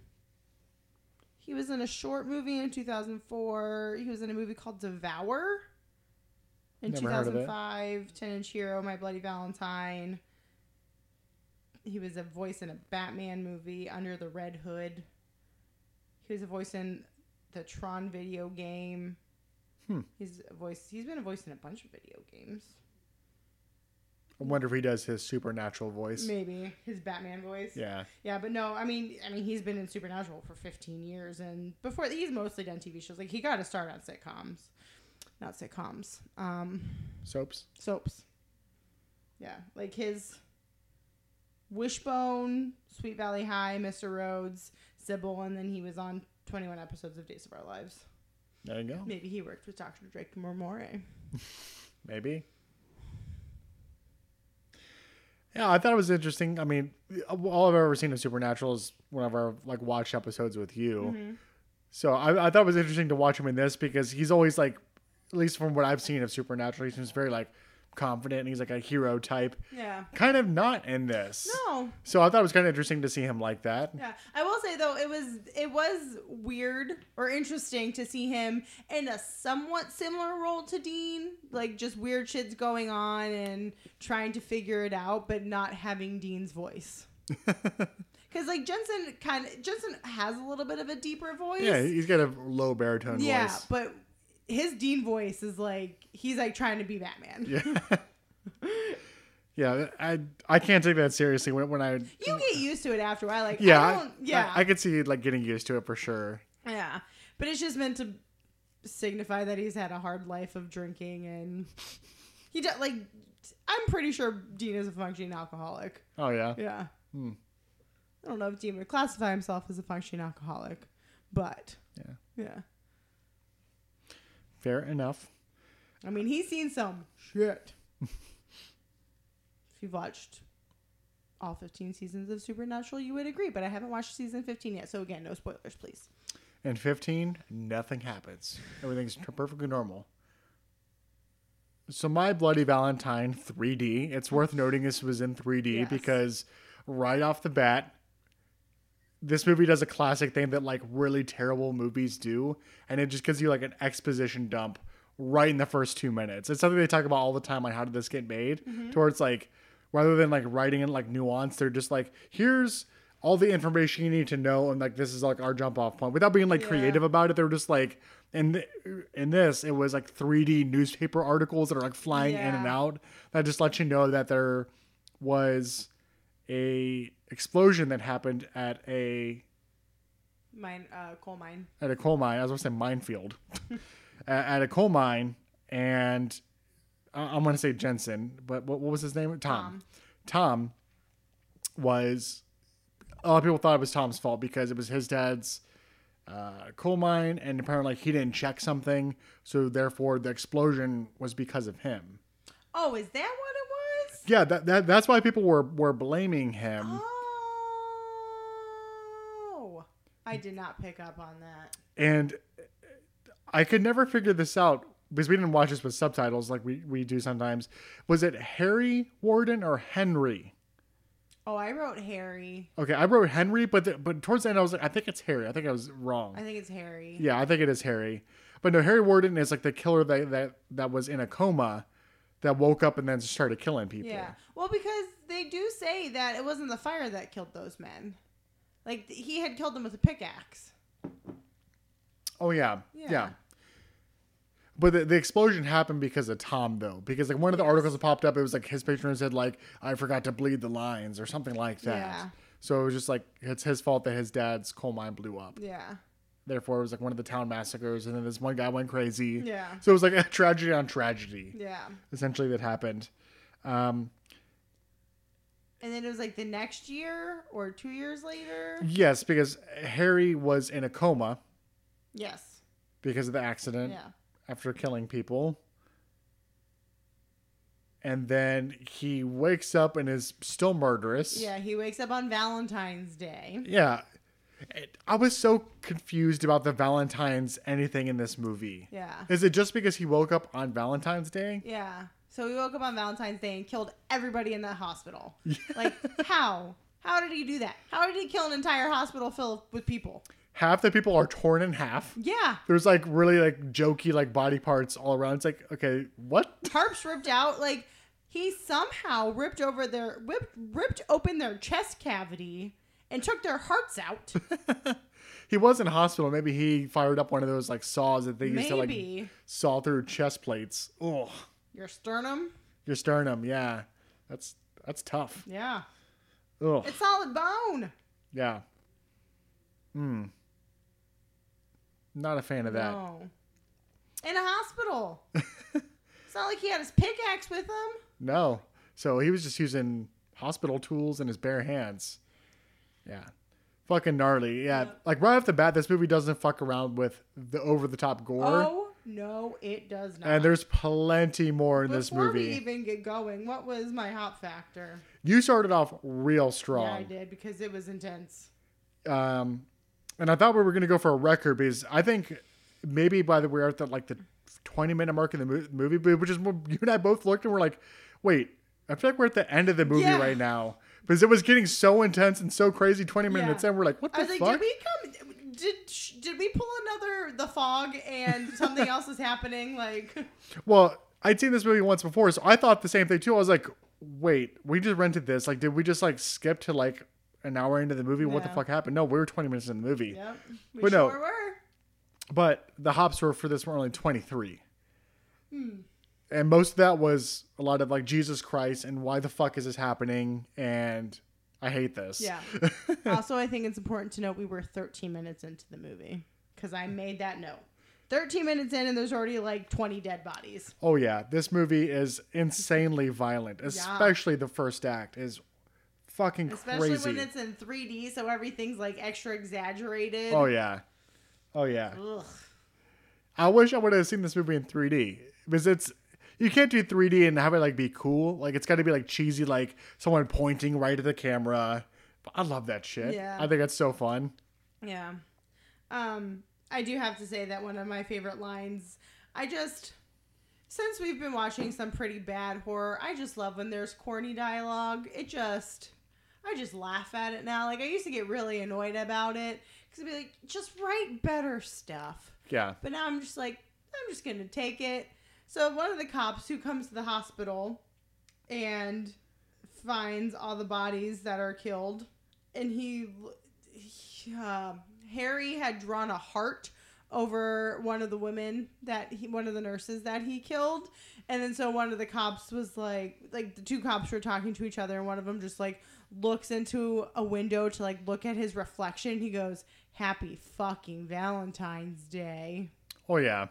He was in a short movie in 2004. He was in a movie called Devour in Never heard of it. 2005. Ten Inch Hero, My Bloody Valentine. He was a voice in a Batman movie, Under the Red Hood. He was a voice in the Tron video game. Hmm. He's a voice. He's been a voice in a bunch of video games. I wonder if he does his Supernatural voice. Maybe his Batman voice. Yeah. Yeah, but no, I mean, I mean, he's been in Supernatural for 15 years, and before he's mostly done TV shows. Like he got a start on sitcoms, not sitcoms, um, Soaps. soaps. Yeah, like his Wishbone, Sweet Valley High, Mr. Rhodes, Cybill, and then he was on 21 episodes of Days of Our Lives. There you go. Maybe he worked with Dr. Drake Ramoray. Maybe. Yeah, I thought it was interesting. I mean, uh, all I've ever seen of Supernatural is whenever I've like watched episodes with you. Mm-hmm. So I, I thought it was interesting to watch him in this because he's always like, at least from what I've seen of Supernatural, he seems very like confident and he's like a hero type. Yeah. Kind of not in this. No. So I thought it was kind of interesting to see him like that. Yeah, I will say though it was it was weird or interesting to see him in a somewhat similar role to Dean, like just weird shit's going on and trying to figure it out, but not having Dean's voice. Because like Jensen kind of Jensen has a little bit of a deeper voice. Yeah, he's got a low baritone yeah, voice. but his Dean voice is like he's like trying to be Batman. Yeah. yeah, I I can't take that seriously when when I You get used to it after a while. Like yeah I yeah, I, I could see like getting used to it for sure. Yeah, but it's just meant to signify that he's had a hard life of drinking and he does like. I'm pretty sure Dean is a functioning alcoholic. Oh yeah, Yeah. Hmm. I don't know if Dean would classify himself as a functioning alcoholic, but yeah, yeah. Fair enough. I mean, he's seen some shit. if you've watched all 15 seasons of Supernatural, you would agree, but I haven't watched season 15 yet. So again, no spoilers, please. In 15, nothing happens. Everything's perfectly normal. So my Bloody Valentine 3D. It's worth noting this was in 3D Yes. because right off the bat, this movie does a classic thing that like really terrible movies do, and it just gives you like an exposition dump right in the first two minutes. It's something they talk about all the time on how did this get made, mm-hmm. towards like rather than like writing in like nuance, they're just like here's all the information you need to know, and like this is like our jump off point without being like Yeah. creative about it. They're just like in th- in this it was like 3D newspaper articles that are like flying in and out that just let you know that there was a explosion that happened at a Mine, uh, coal mine. at a coal mine. I was going to say minefield. at, a coal mine, and I- I'm going to say Jensen, but what, what was his name? Tom. Tom was. A lot of people thought it was Tom's fault because it was his dad's uh, coal mine, and apparently he didn't check something, so therefore the explosion was because of him. Oh, is that what it was? Yeah, that, that that's why people were were blaming him. Oh, I did not pick up on that. and I could never figure this out because we didn't watch this with subtitles like we, we do sometimes. Was it Harry Warden or Henry? Oh, I wrote Harry. Okay, I wrote Henry, but the, but towards the end I was like, I think it's Harry. I think I was wrong. I think it's Harry. yeah, I think it is Harry. But no, Harry Warden is like the killer that that, that was in a coma that woke up and then started killing people. Yeah. Well, because they do say that it wasn't the fire that killed those men. Like he had killed them with a pickaxe. Oh yeah, Yeah. yeah. But the, the explosion happened because of Tom, though. Because like one of the articles that popped up, it was like his patron said like I forgot to bleed the lines or something like that. Yeah. So it was just like it's his fault that his dad's coal mine blew up. Yeah. Therefore, it was like one of the town massacres, and then this one guy went crazy. Yeah. So it was like a tragedy on tragedy, Yeah. essentially that happened. Um, And then it was like the next year or two years later. yes, because Harry was in a coma Yes. because of the accident. Yeah. after killing people. And then he wakes up and is still murderous. Yeah. He wakes up on Valentine's Day. Yeah. It- I was so confused about the Valentine's anything in this movie. Yeah. Is it just because he woke up on Valentine's Day? Yeah. So he woke up on Valentine's Day and killed everybody in that hospital. Like how? How did he do that? How did he kill an entire hospital filled with people? Half the people are torn in half. Yeah. There's like really like jokey like body parts all around. It's like, okay, what? tarps ripped out. Like he somehow ripped over their ripped ripped open their chest cavity and took their hearts out. He was in hospital. Maybe he fired up one of those like saws that they used to like saw through chest plates. Oh, your sternum. your sternum. Yeah, that's that's tough. Yeah, Ugh. it's solid bone. Yeah. Hmm. Not a fan of that. No, in a hospital. it's not like he had his pickaxe with him. No. So he was just using hospital tools in his bare hands. Yeah. Fucking gnarly. Yeah. Like right off the bat, this movie doesn't fuck around with the over the top gore. Oh no, it does not. and there's plenty more in this movie. Before we even get going, what was my hot factor? you started off real strong. Yeah, I did because it was intense. um, and I thought we were gonna go for a record because I think maybe by the we're at the like the 20 minute mark in the movie, which is when you and I both looked and we're like, wait, I feel like we're at the end of the movie Yeah. right now because it was getting so intense and so crazy. 20 minutes Yeah. in, we're like, what the I was like, did we come? Did did we pull another the fog and something else is happening? Like, Well, I'd seen this movie once before, so I thought the same thing too. I was like, wait, we just rented this. Like, did we just like skip to like an hour into the movie? What the fuck happened? No, we were 20 minutes in the movie. yep, we But no. sure were. But the hops were for this were only 23. Hmm. And most of that was a lot of like Jesus Christ and why the fuck is this happening? And I hate this. Yeah. also, I think it's important to note we were 13 minutes into the movie because I made that note. 13 minutes in, and there's already like 20 dead bodies. Oh yeah, this movie is insanely violent, especially the first act is fucking crazy. Especially crazy. when it's in 3D, so everything's like extra exaggerated. oh yeah. Oh yeah. Ugh. I wish I would have seen this movie in 3D because it's you can't do 3D and have it like be cool. Like it's got to be like cheesy, like someone pointing right at the camera. I love that shit. Yeah. I think that's so fun. Yeah. Um, I do have to say that one of my favorite lines, I just since we've been watching some pretty bad horror, I just love when there's corny dialogue. It just I just laugh at it now. Like I used to get really annoyed about it cuz I'd be like just write better stuff. Yeah. But now I'm just like I'm just going to take it. So one of the cops who comes to the hospital and finds all the bodies that are killed and he, he uh, harry had drawn a heart over one of the women that he one of the nurses that he killed. And then so one of the cops was like like the two cops were talking to each other and one of them just like looks into a window to like look at his reflection. He goes happy fucking valentine's day. Oh yeah.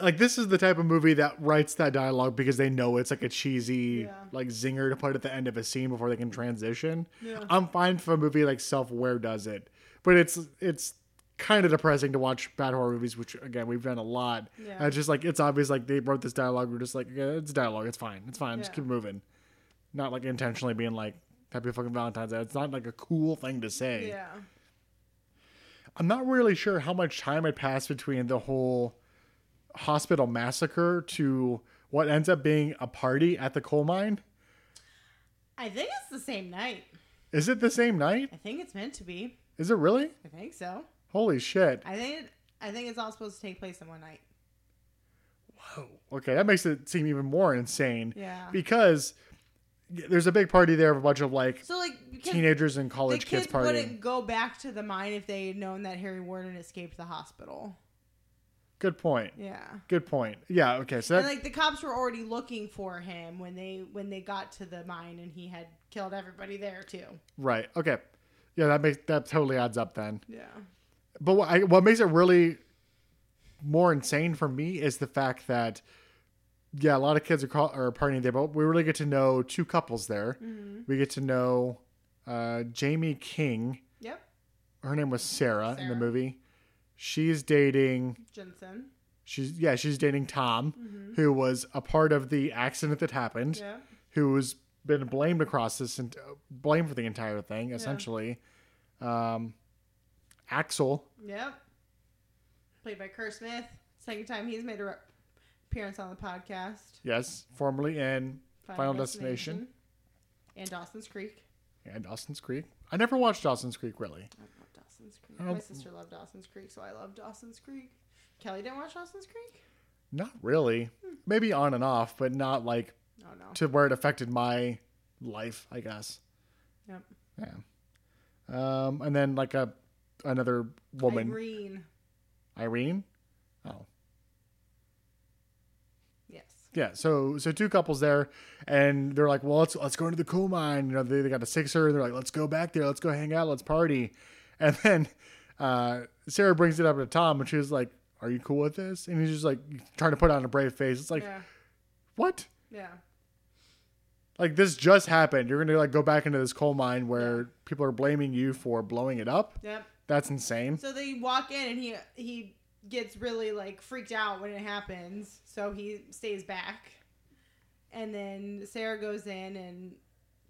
Like this is the type of movie that writes that dialogue because they know it's like a cheesy Yeah. like zinger to put at the end of a scene before they can transition. Yeah. I'm fine if a movie like Self Aware does it, but it's it's kind of depressing to watch bad horror movies, which again we've done a lot. Yeah. It's just like it's obvious like they wrote this dialogue. We're just like yeah, it's dialogue. It's fine. It's fine. Just keep moving. Not like intentionally being like Happy fucking Valentine's Day. It's not like a cool thing to say. yeah I'm not really sure how much time had passed between the whole hospital massacre to what ends up being a party at the coal mine. i think it's the same night Is it the same night? i think it's meant to be Is it really? i think so Holy shit. i think it, i think it's all supposed to take place in one night Whoa. Okay, that makes it seem even more insane. Yeah. Because there's a big party there of a bunch of like so like teenagers and college kids kids partying. wouldn't go back to the mine if they had known that harry warden escaped the hospital Good point. yeah Good point. Yeah, okay. So and that, like the cops were already looking for him when they when they got to the mine and he had killed everybody there too right. Okay. Yeah, that makes that totally adds up then. yeah But what, I, what makes it really more insane for me is the fact that, yeah, a lot of kids are, call, are partying there, but we really get to know two couples there. Mm-hmm. We get to know uh, Jaime King. yep Her name was Sarah, in the movie. She's dating. jensen She's yeah, she's dating Tom, who was a part of the accident that happened. Mm-hmm. yeah Who's been blamed across this and blamed for the entire thing, essentially. Um, Axel, yep played by Kerr Smith second time he's made a appearance on the podcast yes, formerly in Final, Destination. and Dawson's Creek and Dawson's Creek. I never watched Dawson's Creek really. Love Dawson's Creek. Oh. My sister loved Dawson's Creek, so I love Dawson's Creek. Kelly didn't watch Dawson's Creek? Not really. Maybe on and off, but not like Oh no. to where it affected my life, I guess. Yep. Yeah. Um, and then like a another woman, Irene. Irene. Oh, Yes. yeah. So so two couples there, and they're like, well, let's let's go into the coal mine. You know, they, they got a sixer. They're like, let's go back there. Let's go hang out. Let's party. And then uh, Sarah brings it up to Tom, and she's like, "Are you cool with this?" And he's just like trying to put on a brave face. It's like, yeah. what? Yeah. Like this just happened. You're gonna like go back into this coal mine where people are blaming you for blowing it up. Yep. That's insane. So they walk in and he he gets really like freaked out when it happens, so he stays back. And then Sarah goes in and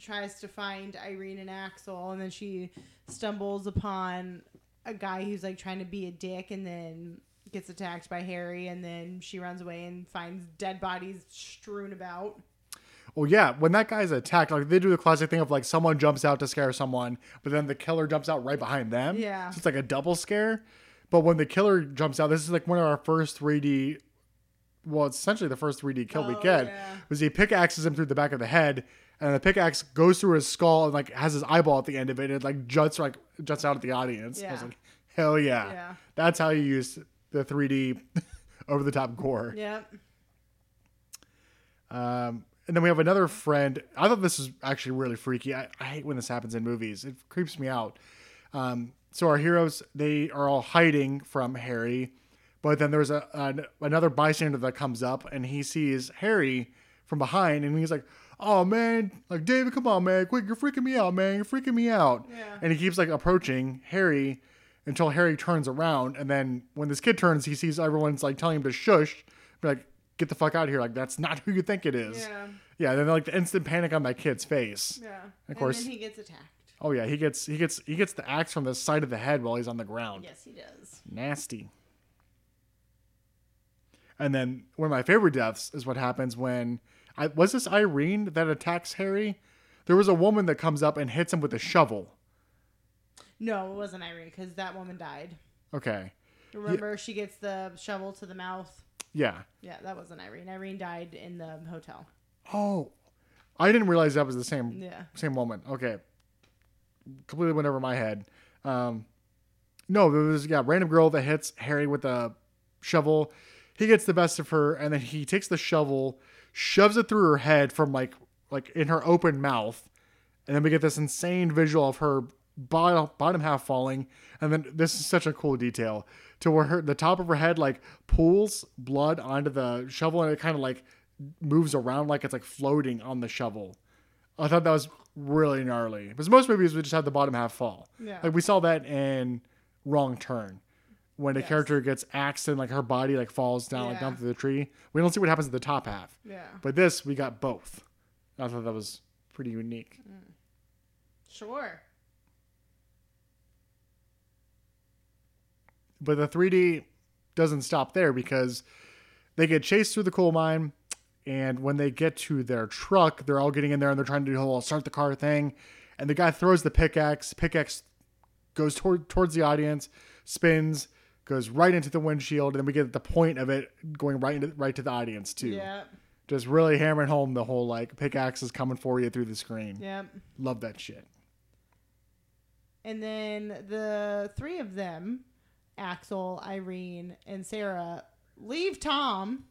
tries to find Irene and Axel, and then she stumbles upon a guy who's like trying to be a dick, and then gets attacked by Harry, and then she runs away and finds dead bodies strewn about. Well, yeah, when that guy's attacked, like they do the classic thing of like someone jumps out to scare someone, but then the killer jumps out right behind them. Yeah. so it's like a double scare. But when the killer jumps out, this is like one of our first 3D. Well, it's essentially the first 3D kill we Oh, get. yeah. Was he pickaxes him through the back of the head, and the pickaxe goes through his skull and like has his eyeball at the end of it, and it like juts like juts out at the audience. I was Yeah. like, hell yeah. Yeah. That's how you use the 3D over the top gore. Yep. Um, and then we have another friend. I thought this was actually really freaky. I, I hate when this happens in movies. It creeps me out. Um, so our heroes, they are all hiding from Harry, but then there's a an, another bystander that comes up and he sees Harry from behind, and he's like, "Oh man, like David, come on, man, quick, you're freaking me out, man, you're freaking me out." Yeah. And he keeps like approaching Harry until Harry turns around, and then when this kid turns, he sees everyone's like telling him to shush, be like, "Get the fuck out of here!" Like that's not who you think it is. Yeah. Yeah, then like the instant panic on that kid's face. Yeah. And Of course. And then he gets attacked. Oh yeah, he gets he gets he gets the axe from the side of the head while he's on the ground. Yes, he does. Nasty. And then one of my favorite deaths is what happens when I was this Irene that attacks Harry. There was a woman that comes up and hits him with a shovel. No, it wasn't Irene because that woman died. Okay. Remember, she gets the shovel to the mouth. Yeah. Yeah, that wasn't Irene. Irene died in the hotel. Oh. I didn't realize that was the same Yeah. same woman. Okay. Completely went over my head. Um, no, there was yeah, random girl that hits Harry with a shovel. He gets the best of her, and then he takes the shovel, shoves it through her head from like like in her open mouth, and then we get this insane visual of her bottom bottom half falling, and then this is such a cool detail to where her the top of her head like pulls blood onto the shovel, and it kind of like moves around like it's like floating on the shovel. I thought that was really gnarly. Because most movies would just have the bottom half fall. Yeah. Like we saw that in Wrong Turn. When a Yes. character gets axed and like her body like falls down like down through the tree. We don't see what happens at the top half. Yeah. But this we got both. I thought that was pretty unique. Mm. Sure. But the 3D doesn't stop there because they get chased through the coal mine. And when they get to their truck, they're all getting in there and they're trying to do the whole start the car thing. And the guy throws the pickaxe. Pickaxe goes toward, towards the audience, spins, goes right into the windshield. And then we get the point of it going right into right to the audience too. Yeah. Just really hammering home the whole like pickaxe is coming for you through the screen. Yep. Love that shit. And then the three of them, Axel, Irene, and Sarah, leave Tom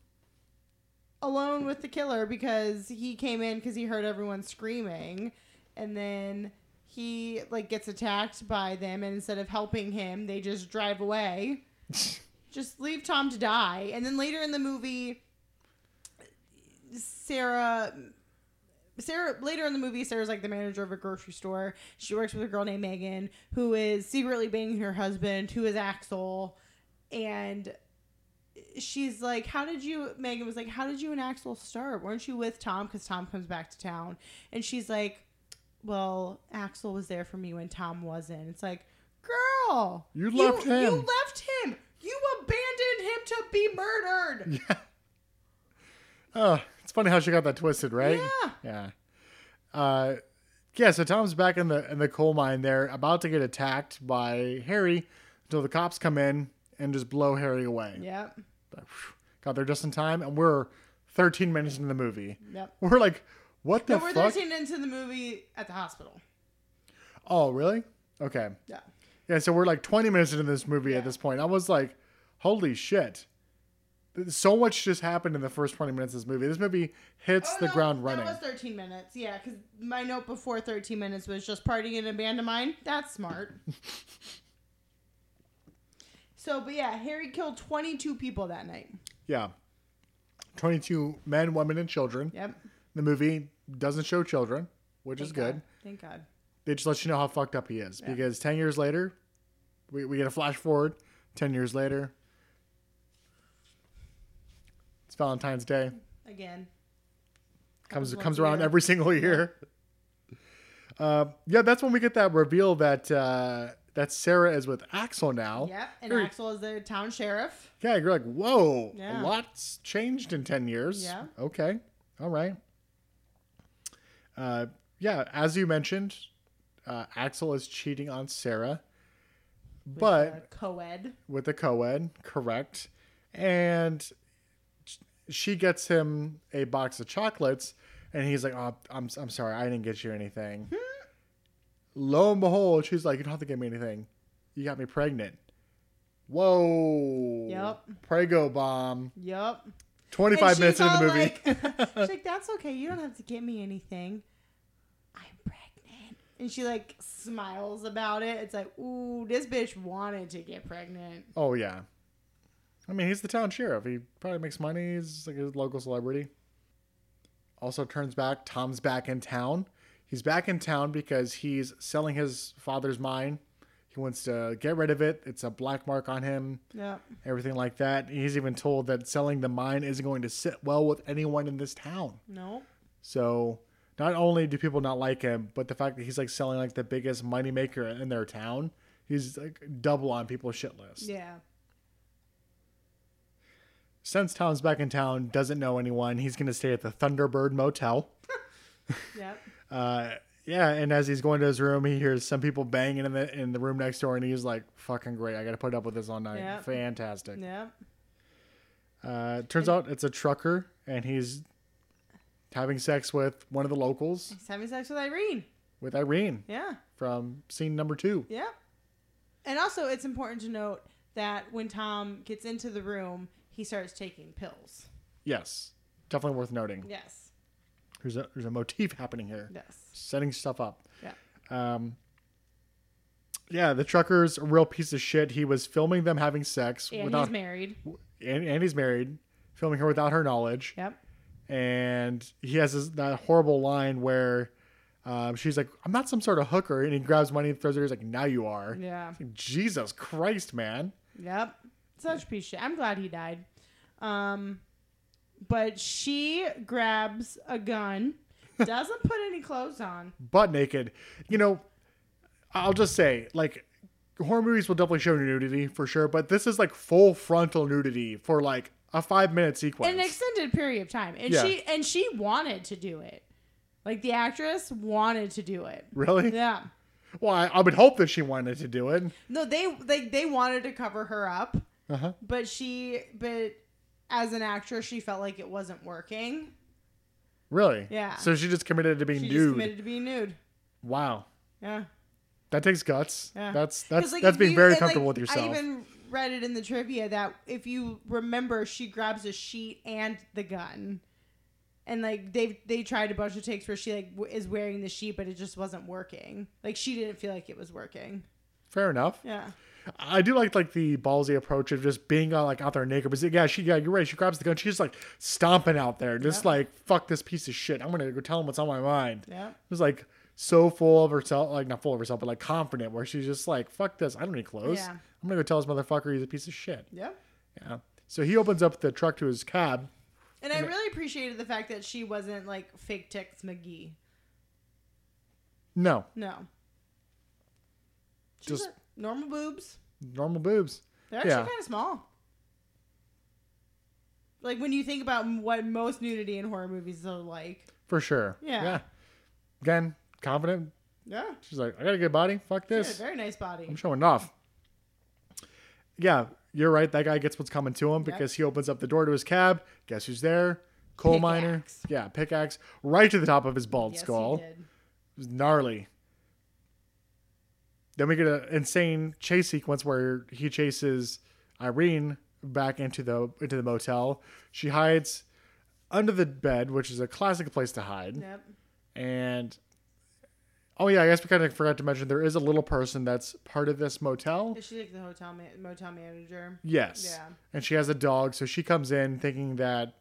alone with the killer because he came in because he heard everyone screaming. And then he like gets attacked by them and instead of helping him, they just drive away. just leave Tom to die. And then later in the movie, Sarah Sarah later in the movie, Sarah's like the manager of a grocery store. She works with a girl named Megan who is secretly banging her husband, who is Axel, and she's like, "How did you?" Megan was like, "How did you and Axel start? Weren't you with Tom? Because Tom comes back to town." And she's like, "Well, Axel was there for me when Tom wasn't." It's like, girl, You left You him. left him. You abandoned him to be murdered. Yeah. Oh, it's funny how she got that twisted, right? Yeah. Yeah. Uh, yeah. So Tom's back in the in the coal mine. They're about to get attacked by Harry, until the cops come in and just blow Harry away. Yep. Got there just in time, and we're 13 minutes into the movie. Yep. We're like, what the No, we're fuck? 13 into the movie at the hospital. Oh, really? Okay. Yeah. Yeah. So we're like 20 minutes into this movie Yeah. at this point. I was like, holy shit. So much just happened in the first 20 minutes of this movie. This movie hits Oh, the no, ground running. That was 13 minutes. Yeah, because my note before 13 minutes was just partying in a band of mine. That's smart. so, but yeah, Harry killed 22 people that night. Yeah. 22 men, women, and children. Yep. The movie doesn't show children, which is good. God. Thank God. They just let you know how fucked up he is. Yeah. Because 10 years later, we, we get a flash forward. 10 years later, it's Valentine's Day. Again. Comes comes around year. every single year. Uh, yeah, that's when we get that reveal that uh, that Sarah is with Axel now. Yep. And Axel is the town sheriff. Yeah, you're like, whoa, Yeah. a lot's changed in 10 years. Yeah. Okay. All right. Uh, yeah, as you mentioned, uh, Axel is cheating on Sarah, but Uh, co-ed. with the co-ed, correct. And she gets him a box of chocolates, and he's like, "Oh, I'm I'm sorry, I didn't get you anything." Lo and behold, she's like, "You don't have to get me anything. You got me pregnant." Whoa. Yep. Prego bomb. Yep. 25 minutes into the movie. Like, she's like, that's okay. You don't have to get me anything. And she like smiles about it. It's like, ooh, this bitch wanted to get pregnant. oh yeah. I mean, he's the town sheriff. He probably makes money. He's like a local celebrity. Also turns back. Tom's back in town. He's back in town because he's selling his father's mine. He wants to get rid of it. It's a black mark on him. Yeah. Everything like that. He's even told that selling the mine isn't going to sit well with anyone in this town. No. So not only do people not like him, but the fact that he's like selling like the biggest money maker in their town, he's like double on people's shit list. Yeah. Since Tom's back in town, doesn't know anyone, he's gonna stay at the Thunderbird Motel. Yep. Uh, yeah, and as he's going to his room, he hears some people banging in the in the room next door, and he's like, "Fucking great! I got to put up with this all night. Yeah. Fantastic." Yep. Uh, turns out it's a trucker, and he's having sex with one of the locals, He's having sex with Irene. with Irene Yeah. from scene number two. Yeah. And also, it's important to note that when Tom gets into the room, he starts taking pills. Yes, definitely worth noting. Yes. There's a there's a motif happening here, Yes. setting stuff up. Yeah. Um, yeah, the trucker's a real piece of shit. He was filming them having sex And without, he's married. and, and he's married, filming her without her knowledge. Yep. And he has this, that horrible line where um, she's like, "I'm not some sort of hooker," and he grabs money and throws it. He's like, "Now you are." Yeah. Jesus Christ, man. Yep. Such piece of shit. I'm glad he died. Um, but she grabs a gun, doesn't put any clothes on. butt naked. You know, I'll just say, like, horror movies will definitely show nudity for sure, but this is like full frontal nudity for like a five minute sequence. an extended period of time and Yeah. she and she wanted to do it like the actress wanted to do it really? yeah Well, I, I would hope that she wanted to do it. no they they, they wanted to cover her up Uh huh. but she but as an actress she felt like it wasn't working Really? Yeah. So she just committed to being she just nude. committed to being nude wow. yeah That takes guts. Yeah. That's that's like, that's being you- very comfortable like, with yourself. I even read it in the trivia that if you remember, she grabs a sheet and the gun, and like they they tried a bunch of takes where she like w- is wearing the sheet, but it just wasn't working. Like she didn't feel like it was working. Fair enough. Yeah, I do like like the ballsy approach of just being uh, like out there naked. But yeah, she yeah, you're right. She grabs the gun. She's just like stomping out there, just Yep. like fuck this piece of shit. I'm gonna go tell him what's on my mind. yeah, It was like so full of herself, like not full of herself, but like confident, where she's just like, "Fuck this! I don't need clothes. Yeah. I'm gonna go tell this motherfucker he's a piece of shit." yeah. Yeah. So he opens up the truck to his cab. And I really appreciated the fact that she wasn't like fake Tex McGee. No, No, She's Just- normal boobs. normal boobs. They're actually Yeah. kind of small. Like when you think about what most nudity in horror movies are like. For sure. Yeah. Yeah. Again, confident. Yeah. She's like, I got a good body. Fuck this. very nice body. I'm showing off. Yeah, you're right. That guy gets what's coming to him Yep. because he opens up the door to his cab. Guess who's there? Coal miner. Yeah, pickaxe right to the top of his bald Yes, skull. he did. It was gnarly. Then we get an insane chase sequence where he chases Irene back into the into the motel. She hides under the bed, which is a classic place to hide. Yep. And oh yeah, I guess we kind of forgot to mention there is a little person that's part of this motel. Is she like the hotel ma- motel manager? Yes. Yeah. And she has a dog, so she comes in thinking that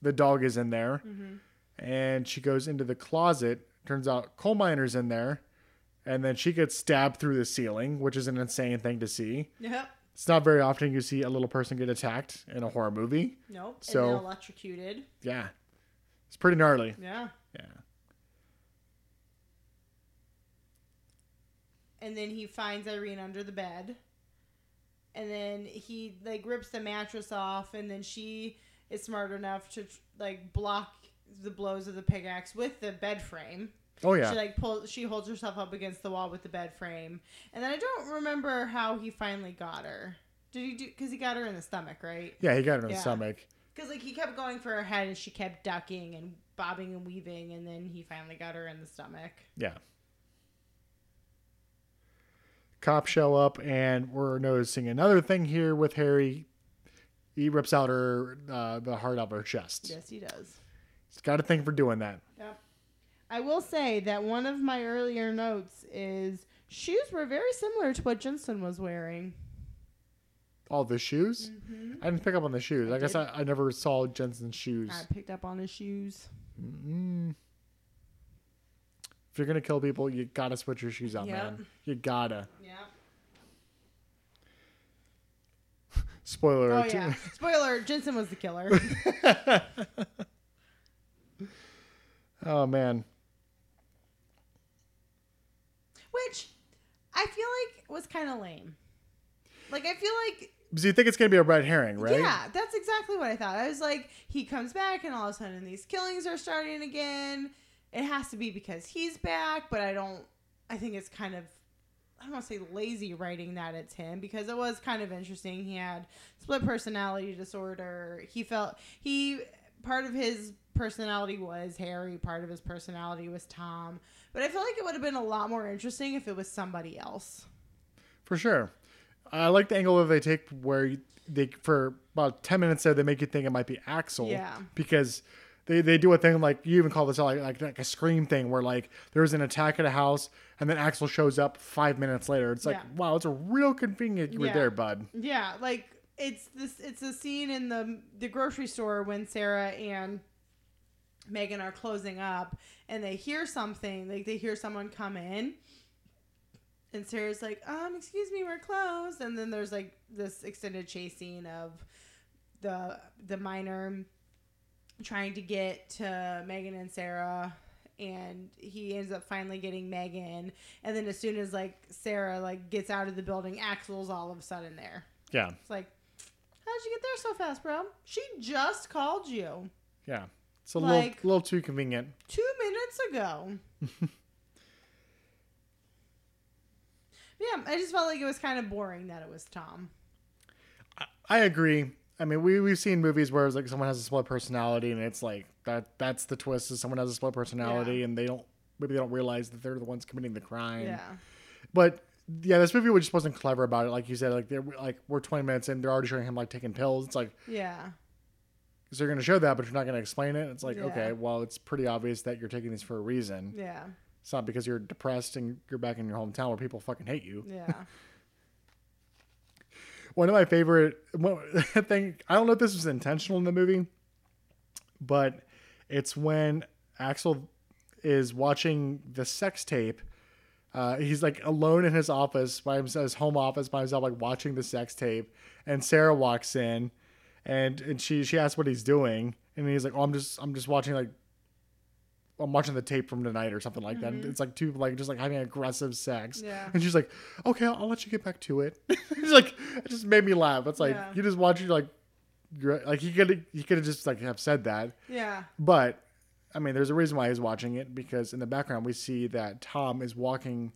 the dog is in there. Mm-hmm. And she goes into the closet. Turns out coal miner's in there. And then she gets stabbed through the ceiling, which is an insane thing to see. Yep. It's not very often you see a little person get attacked in a horror movie. Nope. So- and electrocuted. Yeah. It's pretty gnarly. Yeah. Yeah. And then he finds Irene under the bed. And then he like rips the mattress off, and then she is smart enough to like block the blows of the pickaxe with the bed frame. Oh yeah. She like pulls. She holds herself up against the wall with the bed frame, and then I don't remember how he finally got her. Did he do? Because he got her in the stomach, right? yeah, he got her in the stomach. Because like he kept going for her head, and she kept ducking and bobbing and weaving, and then he finally got her in the stomach. Yeah. Cops show up, and we're noticing another thing here with Harry. He rips out her uh, the heart out of her chest. Yes, he does. He's got a thing for doing that. Yep. I will say that one of my earlier notes is shoes were very similar to what Jensen was wearing. All the shoes. I didn't pick up on the shoes. I, Mm-hmm. I guess. I, I never saw Jensen's shoes. I picked up on his shoes. Mm. If you're gonna kill people, you gotta switch your shoes out, Yep. man. You gotta. Yeah. Spoiler. Oh yeah. Spoiler: Jensen was the killer. oh man. Which I feel like was kind of lame. Like I feel like So you think it's gonna be a red herring, right? yeah, that's exactly what I thought. I was like, he comes back and all of a sudden these killings are starting again. It has to be because he's back, but I don't. I think it's kind of. I don't want to say lazy writing that it's him because it was kind of interesting. He had split personality disorder. He felt he part of his personality was Harry, part of his personality was Tom. But I feel like it would have been a lot more interesting if it was somebody else. For sure. I like the angle that they take where they for about ten minutes there they make you think it might be Axel. Yeah. Because they, they do a thing like you even call this like, like like a scream thing where like there's an attack at a house and then Axel shows up five minutes later. It's like Yeah. wow, it's a real convenient you were there, bud. Yeah, like it's this it's a scene in the the grocery store when Sarah and Megan are closing up and they hear something, like they hear someone come in. And Sarah's like, um, excuse me, we're closed. And then there's like this extended chase scene of the the miner trying to get to Megan and Sarah and he ends up finally getting Megan and then as soon as like Sarah like gets out of the building Axel's all of a sudden there. Yeah. It's like how'd you get there so fast, bro? She just called you Yeah. It's a Like- little little too convenient. 2 minutes ago. yeah, I just felt like it was kind of boring that it was Tom. I agree. I mean, we we've seen movies where it's like someone has a split personality, and it's like that. That's the twist: is someone has a split personality, Yeah. and they don't maybe they don't realize that they're the ones committing the crime. Yeah. But yeah, this movie just wasn't clever about it. Like you said, like they're like we're twenty minutes in, they're already showing him like taking pills. It's like Yeah. so you're gonna show that, but you're not gonna explain it. It's like Yeah. okay, well, it's pretty obvious that you're taking these for a reason. Yeah. It's not because you're depressed and you're back in your hometown where people fucking hate you. Yeah. one of my favorite thing i don't know if this was intentional in the movie but it's when axel is watching the sex tape uh, he's like alone in his office by himself his home office by himself like watching the sex tape and sarah walks in and and she she asks what he's doing and he's like oh i'm just i'm just watching like I'm watching the tape from tonight or something like that. It's like two like just like having aggressive sex. Mm-hmm. Yeah. And she's like, okay, I'll, I'll let you get back to it. it's like it just made me laugh. It's like Yeah. you just watch it like, you're, like he could he could have just like have said that, Yeah. but I mean, there's a reason why he's watching it because in the background we see that Tom is walking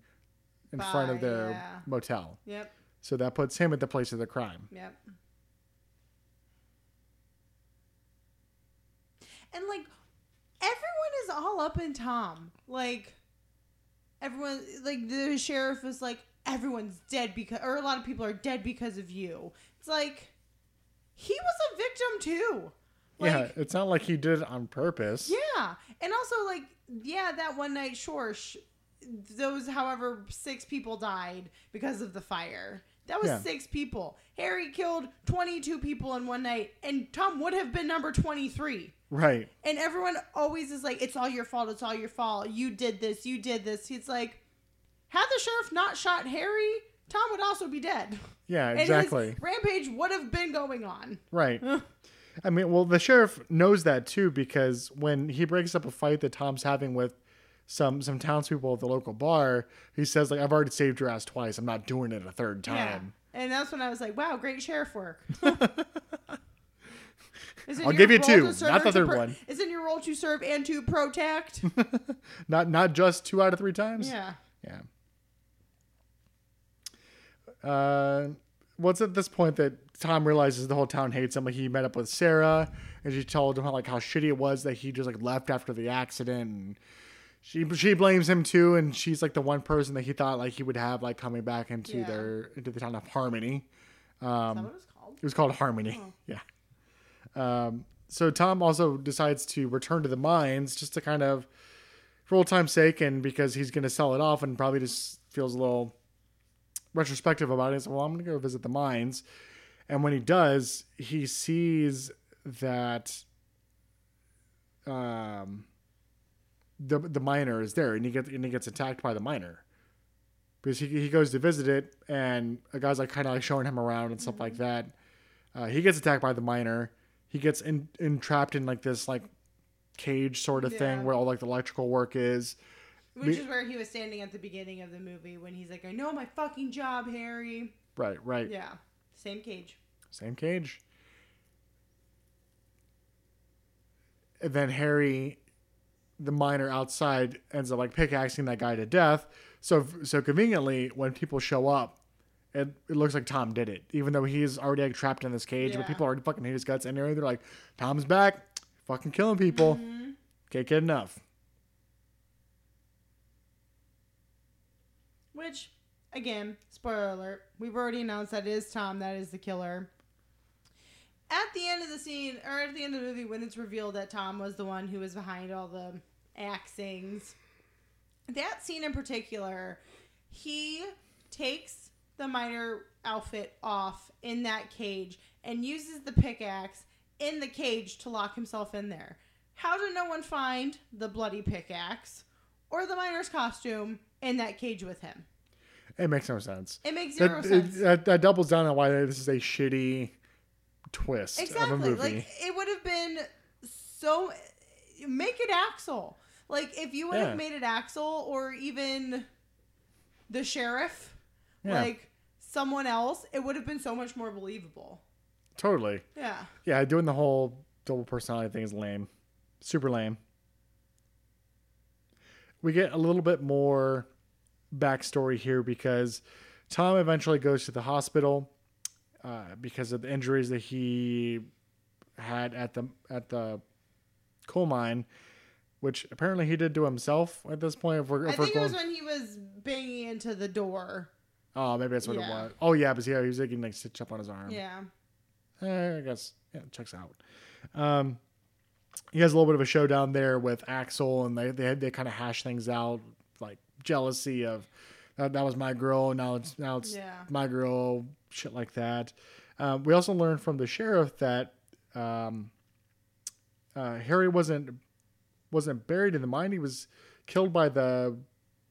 in front of By, their yeah. motel, Yep. so that puts him at the place of the crime. Yep. And like everyone is all up in Tom. Like everyone like the sheriff is like everyone's dead because or a lot of people are dead because of you. It's like he was a victim too. Like yeah, it's not like he did it on purpose. yeah. And also like yeah, that one night sure sh- those however six people died because of the fire. That was Yeah. six people. Harry killed 22 people in one night and Tom would have been number 23. Right. And everyone always is like it's all your fault, it's all your fault. You did this, you did this. He's like had the sheriff not shot Harry, Tom would also be dead. Yeah, exactly. rampage would have been going on. Right. I mean, well, the sheriff knows that too because when he breaks up a fight that Tom's having with some some townspeople at the local bar. He says like, "I've already saved your ass twice. I'm not doing it a third Yeah. time." And that's when I was like, wow, great sheriff work. I'll give you two, not the third pro- one. Isn't your role to serve and to protect? Not not just two out of three times. yeah. Yeah. Uh, what's at this point that Tom realizes the whole town hates him? Like he met up with Sarah, and she told him how like how shitty it was that he just like left after the accident, and she she blames him too. And she's like the one person that he thought like he would have like coming back into Yeah. their into the town of Harmony. Is that what it was called? It was called Harmony. Yeah. Um, so Tom also decides to return to the mines just to kind of, for old time's sake, and because he's going to sell it off and probably just feels a little retrospective about it. So, well, I'm going to go visit the mines. And when he does, he sees that um, the the miner is there, and he gets and he gets attacked by the miner because he, he goes to visit it and a guy's like kind of like showing him around and stuff like that uh, he gets attacked by the miner he gets in, entrapped in like this like cage sort of Yeah. thing where all like the electrical work is Which is where he was standing at the beginning of the movie when he's like, I know my fucking job, Harry. right right Yeah. Same cage. same cage and then harry the miner outside ends up like pickaxing that guy to death so so conveniently when people show up it, it looks like Tom did it, even though he's already like trapped in this cage. Yeah. But people already fucking hate his guts anyway. They're like, Tom's back, fucking killing people. Mm-hmm. Can't get enough. Which, again, spoiler alert, we've already announced that it is Tom that is the killer. At the end of the scene, or at the end of the movie, when it's revealed that Tom was the one who was behind all the axings, that scene in particular, he takes the miner outfit off in that cage and uses the pickaxe in the cage to lock himself in there. How did no one find the bloody pickaxe or the miner's costume in that cage with him? It makes no sense. It makes zero That, sense. it, that, that doubles down on why this is a shitty twist exactly. Like it would have been so make it Axel. Like if you would Yeah. have made it Axel or even the sheriff, Yeah. like someone else, it would have been so much more believable. totally. Yeah. Yeah, doing the whole double personality thing is lame. Super lame. We get a little bit more backstory here because Tom eventually goes to the hospital uh, because of the injuries that he had at the at the coal mine, which apparently he did to himself at this point. If we're, I if we're think it was going, when he was banging into the door. oh, maybe that's what Yeah. it was. Oh yeah, but yeah, he was getting like stitched up on his arm. Yeah. Eh, I guess yeah, it checks out. Um, he has a little bit of a showdown there with Axel, and they they they kind of hash things out, like jealousy of that, that was my girl, now it's now it's Yeah. my girl, shit like that. Um, we also learned from the sheriff that um, uh, Harry wasn't wasn't buried in the mine; he was killed by the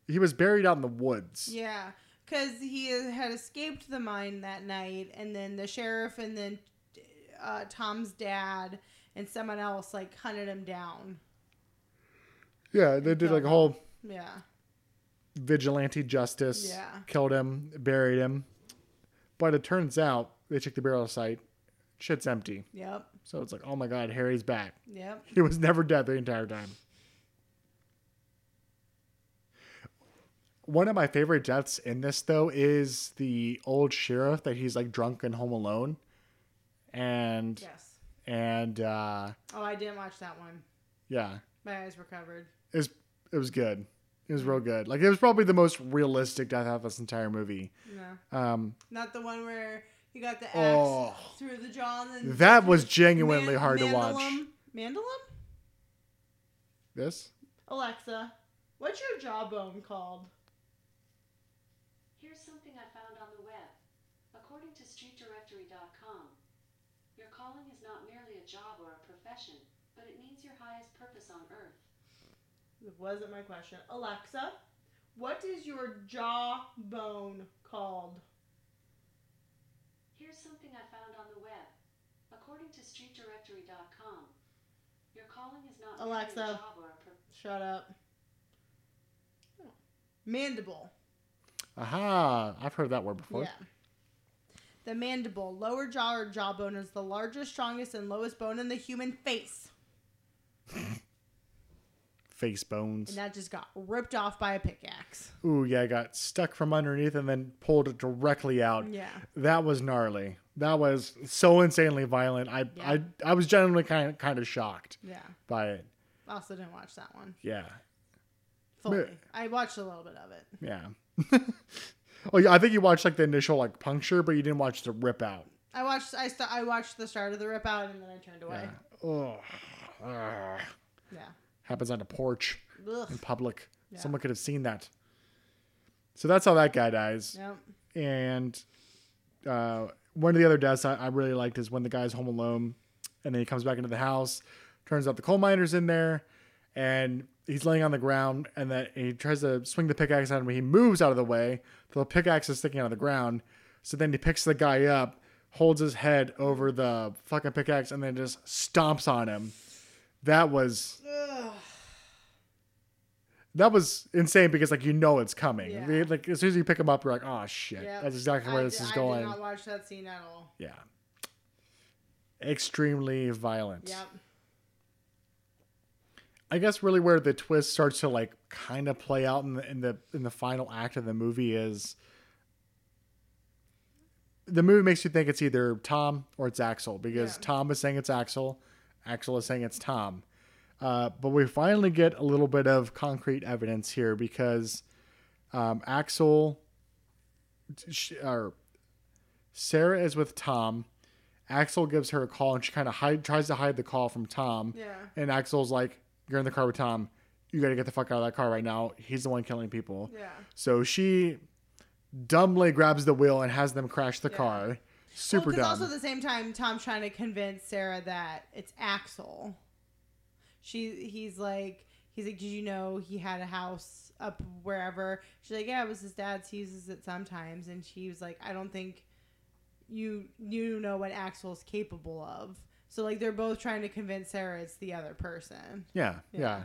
he was buried out in the woods. Yeah, because he had escaped the mine that night, and then the sheriff and then uh, Tom's dad and someone else like hunted him down. Yeah, they did like a whole Yeah, vigilante justice. Yeah. Killed him, buried him. But it turns out they check the burial site. Shit's empty. yep, So it's like, oh my god, Harry's back. yep. He was never dead the entire time. One of my favorite deaths in this though is the old sheriff that he's like drunk and home alone. And Yes. and uh Oh, I didn't watch that one. yeah. My eyes were covered. It was it was good. It was real good. Like it was probably the most realistic death out of this entire movie. No, Um not the one where you got the axe Oh. through the jaw. And then That was genuinely hard to watch. Mandalum? Mandalum? This? Alexa, what's your jawbone called? Here's something I found on the web. According to StreetDirectory.com, your calling is not merely a job or a profession, but it means your highest purpose on earth. It wasn't my question. Alexa, what is your jawbone called? Here's something I found on the web. According to StreetDirectory.com, your calling is not Alexa. a job or a pro- Shut up. Mandible. Aha! I've heard that word before. Yeah. The mandible, lower jaw or jawbone, is the largest, strongest, and lowest bone in the human face. Face bones. And that just got ripped off by a pickaxe. Ooh, yeah, got stuck from underneath and then pulled it directly out. Yeah. That was gnarly. That was so insanely violent. I Yeah. I I was genuinely kind of kind of shocked Yeah. by it. I also didn't watch that one Yeah. fully. But- I watched a little bit of it. Yeah. oh yeah, I think you watched like the initial like puncture, but you didn't watch the rip out. I watched I st- I watched the start of the rip out and then I turned away. Oh. Ugh. Ah. Yeah. Happens on a porch Ugh. in public. Yeah. Someone could have seen that. So that's how that guy dies. Yep. And uh, one of the other deaths I, I really liked is when the guy's home alone and then he comes back into the house. Turns out the coal miner's in there and he's laying on the ground and then he tries to swing the pickaxe at him. He moves out of the way. The pickaxe is sticking out of the ground. So then he picks the guy up, holds his head over the fucking pickaxe, and then just stomps on him. That was that was insane because like you know it's coming. Yeah. Like as soon as you pick him up, you're like, oh shit, Yep. that's exactly where I this di- is going. I did not watch that scene at all. Yeah. Extremely violent. Yep. I guess really where the twist starts to like kind of play out in the in the in the final act of the movie is the movie makes you think it's either Tom or it's Axel because Yeah. Tom is saying it's Axel, Axel is saying it's Tom. Uh, but we finally get a little bit of concrete evidence here because um, Axel sh- or Sarah is with Tom. Axel gives her a call and she kind of hide, tries to hide the call from Tom. Yeah. And Axel's like, "You're in the car with Tom. You got to get the fuck out of that car right now. He's the one killing people." Yeah. So she dumbly grabs the wheel and has them crash the Yeah. car. Super well, dumb. Also, at the same time, Tom's trying to convince Sarah that it's Axel. She, he's like, he's like, did you know he had a house up wherever? She's like, yeah, it was his dad's. He uses it sometimes, and she was like, I don't think you you know what Axel's capable of. So like, they're both trying to convince Sarah it's the other person. yeah, yeah, Yeah.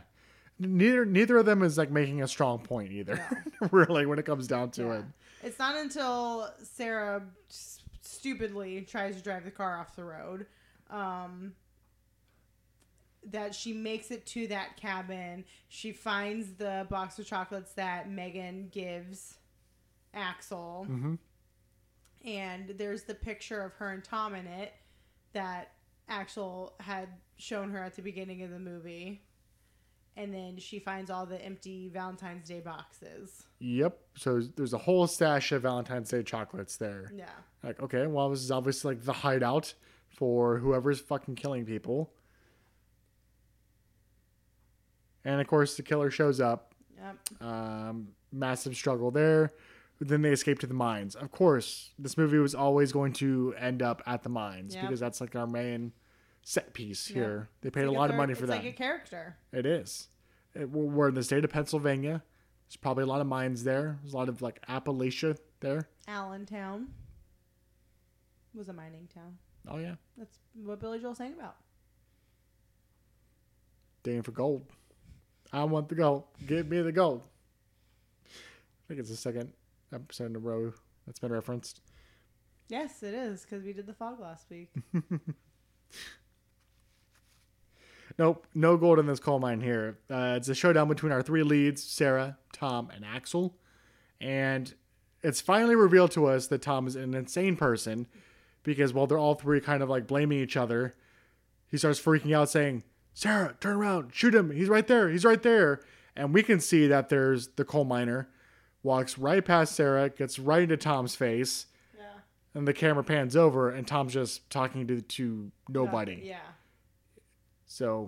Neither neither of them is like making a strong point either. really, when it comes down to Yeah. it. It's not until Sarah stupidly tries to drive the car off the road um, that she makes it to that cabin. She finds the box of chocolates that Megan gives Axel. Mhm. And there's the picture of her and Tom in it that Axel had shown her at the beginning of the movie. And then she finds all the empty Valentine's Day boxes. Yep. So there's a whole stash of Valentine's Day chocolates there. Yeah. Like, okay, well, this is obviously like the hideout for whoever's fucking killing people. And of course, the killer shows up. Yep. Um, massive struggle there. Then they escape to the mines. Of course, this movie was always going to end up at the mines Yep. because that's like our main set piece Yep. here. They paid It's a lot of money for that. like a character. It is. It, we're we're in the state of Pennsylvania. There's probably a lot of mines there. There's a lot of like Appalachia there. Allentown was a mining town. Oh yeah, That's what Billy Joel sang about. digging for gold. I want the gold. Give me the gold. I think it's the second episode in a row that's been referenced. Yes, it is because we did the fog last week. Nope, no gold in this coal mine here. Uh, it's a showdown between our three leads, Sarah, Tom, and Axel. And it's finally revealed to us that Tom is an insane person because while they're all three kind of like blaming each other, he starts freaking out saying, Sarah, turn around, shoot him. He's right there. He's right there. And we can see that there's the coal miner walks right past Sarah, gets right into Tom's face, yeah. and the camera pans over, and Tom's just talking to, to nobody. Yeah. So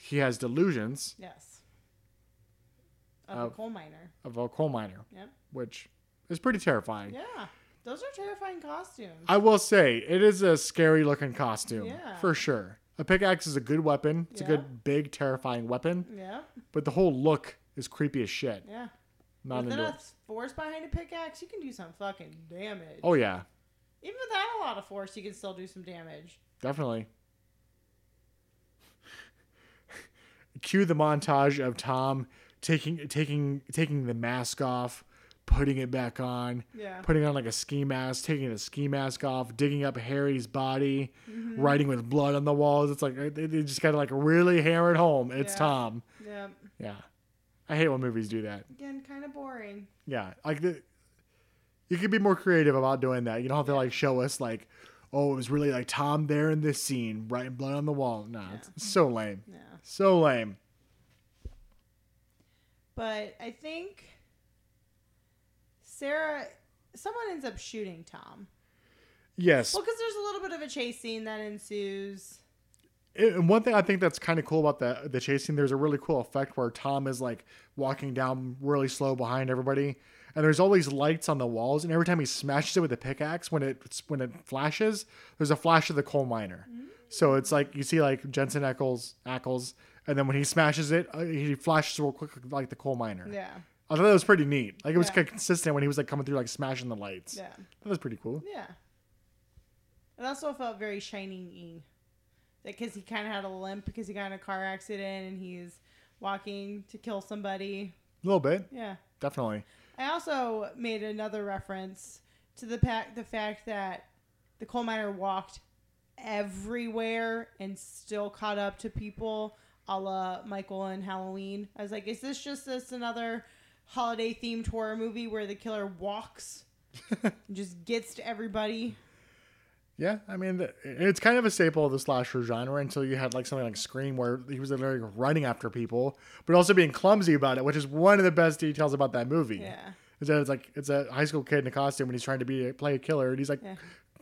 he has delusions Yes. Of Uh, a coal miner. of a coal miner, Yep. which is pretty terrifying. Yeah. Those are terrifying costumes. I will say it is a scary looking costume Yeah. for sure. A pickaxe is a good weapon. It's a good, big, terrifying weapon, yeah. but the whole look is creepy as shit. Yeah. Not With enough it. force behind a pickaxe, you can do some fucking damage. Oh yeah, Even without a lot of force, you can still do some damage. definitely. Cue the montage of Tom taking taking taking the mask off, putting it back on, Yeah. putting on like a ski mask, taking the ski mask off, digging up Harry's body, Mm-hmm. writing with blood on the walls. It's like they, just gotta like really hammer it home. It's Yeah. Tom. Yeah. Yeah, I hate when movies do that. Again, kind of boring. Yeah, like the, you could be more creative about doing that. You don't have to like show us like, oh, it was really like Tom there in this scene, writing blood on the wall. Nah, it's so lame. Yeah. So lame. But I think Sarah, someone ends up shooting Tom. Yes. Well, because there's a little bit of a chase scene that ensues. And one thing I think that's kind of cool about the the chase scene, there's a really cool effect where Tom is like walking down really slow behind everybody, and there's all these lights on the walls, and every time he smashes it with a pickaxe, when it when it flashes, there's a flash of the coal miner. Mm-hmm. So it's like you see like Jensen Ackles, Ackles, and then when he smashes it, uh, he flashes real quick like the coal miner. Yeah. I thought that was pretty neat. Like it was Yeah. kind of consistent when he was like coming through like smashing the lights. Yeah. That was pretty cool. Yeah. It also felt very shining because he kind of had a limp because he got in a car accident and he's walking to kill somebody. A little bit, Yeah. definitely. I also made another reference to the the fact that the coal miner walked everywhere and still caught up to people, a la Michael and Halloween. I was like, is this just this another holiday themed horror movie where the killer walks, and just gets to everybody? Yeah, I mean, it's kind of a staple of the slasher genre until you had like something like Scream, where he was literally running after people, but also being clumsy about it, which is one of the best details about that movie. Yeah. is that it's like it's a high school kid in a costume and he's trying to be play a killer, and he's like Yeah.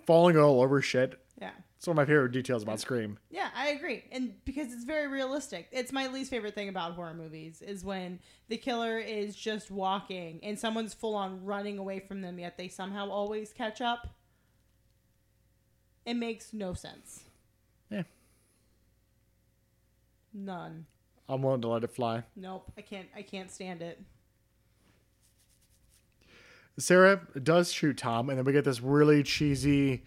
falling all over shit. Yeah. It's one of my favorite details about Scream. Yeah, I agree. And because it's very realistic. It's my least favorite thing about horror movies is when the killer is just walking and someone's full on running away from them yet they somehow always catch up. It makes no sense. Yeah, None. I'm willing to let it fly. Nope. I can't I can't stand it. Sarah does shoot Tom, and then we get this really cheesy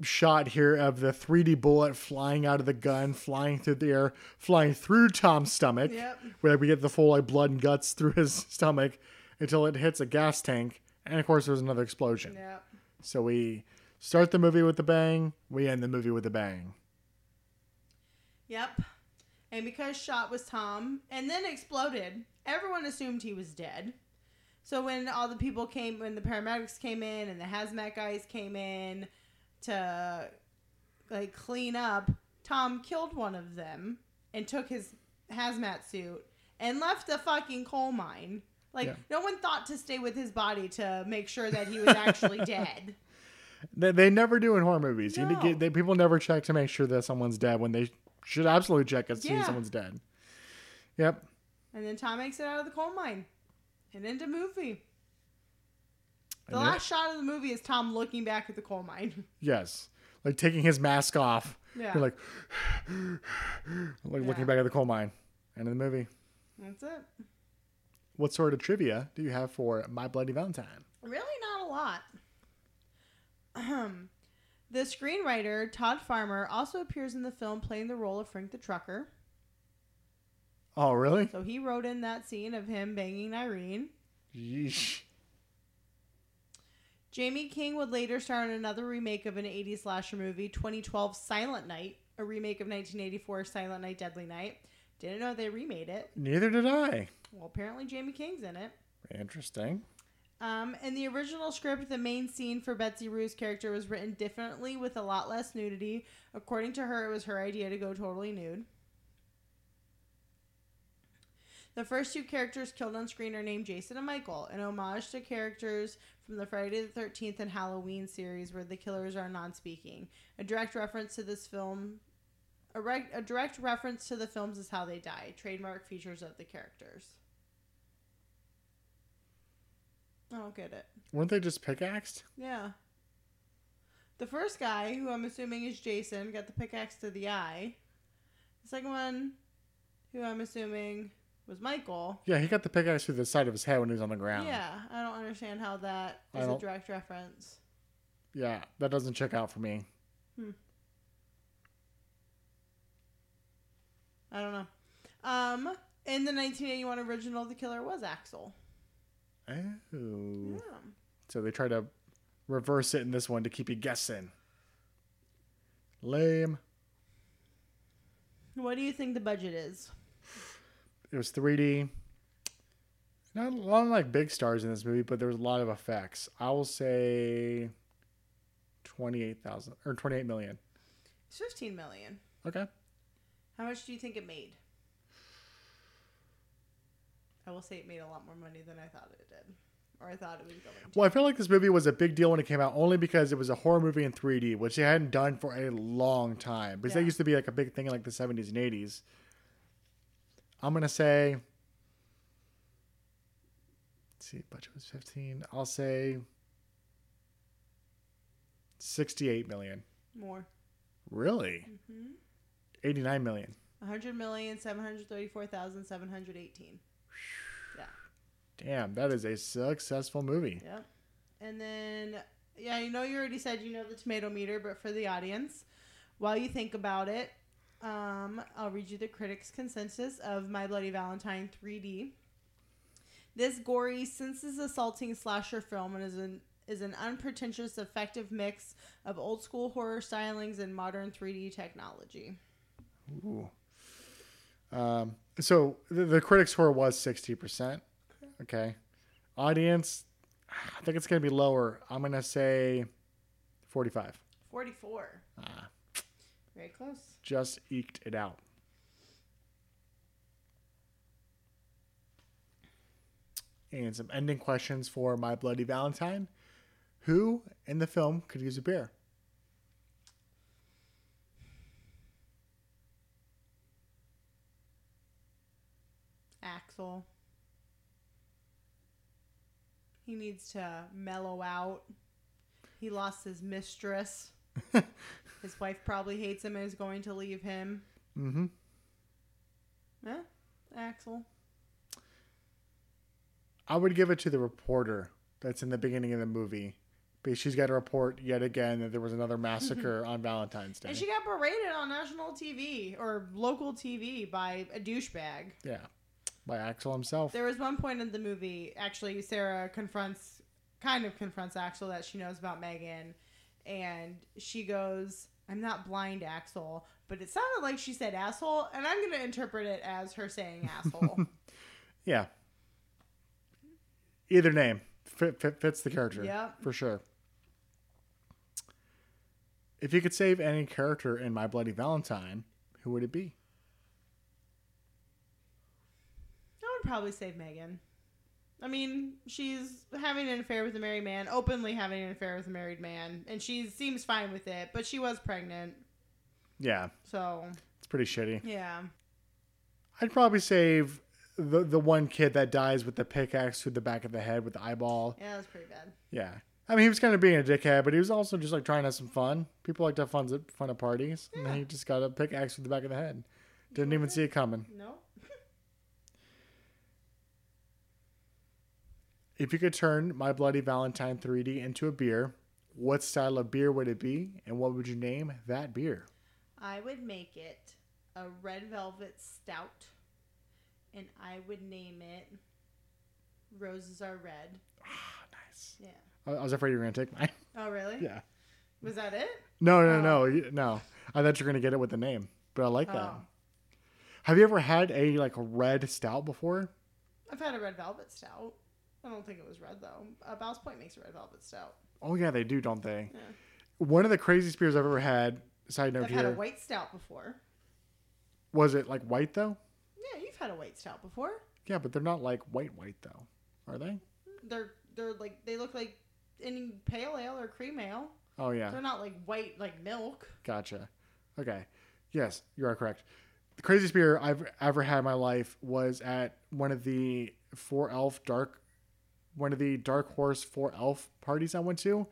shot here of the 3D bullet flying out of the gun, flying through the air, flying through Tom's stomach. Yep. Where we get the full like blood and guts through his stomach until it hits a gas tank, and of course there's another explosion. Yep. So we start the movie with a bang, we end the movie with a bang. Yep. And because shot was Tom and then exploded, everyone assumed he was dead. So when all the people came, when the paramedics came in and the hazmat guys came in to like clean up, Tom killed one of them and took his hazmat suit and left the fucking coal mine. Like Yeah. no one thought to stay with his body to make sure that he was actually dead. They, they never do in horror movies. You No. get, they, people never check to make sure that someone's dead when they should absolutely check as soon as someone's dead. Yep. And then Tom makes it out of the coal mine and into movie. The And last shot of the movie is Tom looking back at the coal mine. Yes. Like taking his mask off. Yeah. Like, like Yeah. looking back at the coal mine. End of the movie. That's it. What sort of trivia do you have for My Bloody Valentine? Really, not a lot. Ahem. the screenwriter Todd Farmer also appears in the film playing the role of Frank the Trucker. Oh, really? So he wrote in that scene of him banging Irene. Yeesh. Jaime King would later star in another remake of an 80s slasher movie, 2012 Silent Night, a remake of 1984 Silent Night Deadly Night. Didn't know they remade it. Neither did I. Well, apparently Jaime King's in it. Interesting. Um, in the original script, the main scene for Betsy Rue's character was written differently with a lot less nudity. According to her, it was her idea to go totally nude. The first two characters killed on screen are named Jason and Michael, an homage to characters from the Friday the 13th and Halloween series where the killers are non speaking. A direct reference to this film. A, rec- a direct reference to the films is how they die, trademark features of the characters. I don't get it. Weren't they just pickaxed? Yeah. The first guy, who I'm assuming is Jason, got the pickaxe to the eye. The second one, who I'm assuming was Michael. Yeah, he got the pickaxe through the side of his head when he was on the ground. Yeah, I don't understand how that is a direct reference. Yeah, that doesn't check out for me. I don't know. Um, in the 1981 original, the killer was Axel. Oh. Yeah. So they try to reverse it in this one to keep you guessing. Lame. What do you think the budget is? It was 3D. Not a lot of like big stars in this movie, but there was a lot of effects. I will say 28,000 or 28 million. It's 15 million. Okay. How much do you think it made? I will say it made a lot more money than I thought it did, or I thought it was going to. Well, I feel like this movie was a big deal when it came out only because it was a horror movie in 3D, which they hadn't done for a long time. Because that used to be like a big thing in like the 70s and 80s. I'm going to say. Let's see, budget was 15. I'll say 68 million. More. Really? Mm-hmm. 89 million. 100 million, 734,718. Yeah. Damn, that is a successful movie. Yep. And then, yeah, you know, you already said you know the tomato meter, but for the audience, while you think about it, um, I'll read you the critics' consensus of My Bloody Valentine 3D. This gory, senses assaulting slasher film is an is an unpretentious, effective mix of old school horror stylings and modern 3D technology. Ooh. Um, so the, the critics score was 60%. Okay. Audience, I think it's going to be lower. I'm going to say 45. 44. Ah, Very close. just eked it out. And some ending questions for My Bloody Valentine. Who in the film could use a beer? Axel. He needs to mellow out. He lost his mistress. his wife probably hates him and is going to leave him. Mm-hmm. Yeah, Axel. I would give it to the reporter that's in the beginning of the movie. Because she's got to report yet again that there was another massacre on Valentine's Day. And she got berated on national TV or local TV by a douchebag. yeah. By Axel himself. There was one point in the movie, actually, Sarah confronts, kind of confronts Axel that she knows about Megan. And she goes, I'm not blind, Axel. But it sounded like she said asshole. And I'm going to interpret it as her saying asshole. Yeah. Either name fit, fit, fits the character. Yep. For sure. If you could save any character in My Bloody Valentine, who would it be? I would probably save Megan. I mean, she's having an affair with a married man, openly having an affair with a married man, and she seems fine with it, but she was pregnant. Yeah. So, It's pretty shitty. yeah. I'd probably save the the one kid that dies with the pickaxe through the back of the head with the eyeball. Yeah, that was pretty bad. Yeah. I mean, he was kind of being a dickhead, but he was also just like trying to have some fun. People like to have fun at fun at parties, and he just got a pickaxe through the back of the head. Didn't even see it coming. No. If you could turn My Bloody Valentine 3D into a beer, what style of beer would it be, and what would you name that beer? I would make it a red velvet stout, and I would name it Roses Are Red. Ah, nice. Yeah. I I was afraid you were gonna take mine. Oh, really? yeah. Was that it? No, no, Oh. no, no. I thought you were gonna get it with the name, but I like that. Oh. Have you ever had a like a red stout before? I've had a red velvet stout. I don't think it was red though. Uh, Ballast Point makes a red velvet stout. Oh yeah, they do, don't they? Yeah. One of the craziest beers I've ever had. Side note I've had a here. white stout before. Was it like white though? Yeah, you've had a white stout before. Yeah, but they're not like white white though, are they? They're they're like they look like any pale ale or cream ale. Oh yeah. They're not like white like milk. Gotcha. Okay. Yes, you are correct. The craziest beer I've ever had in my life was at one of the Four Elf Dark, one of the Dark Horse Four Elf parties I went to.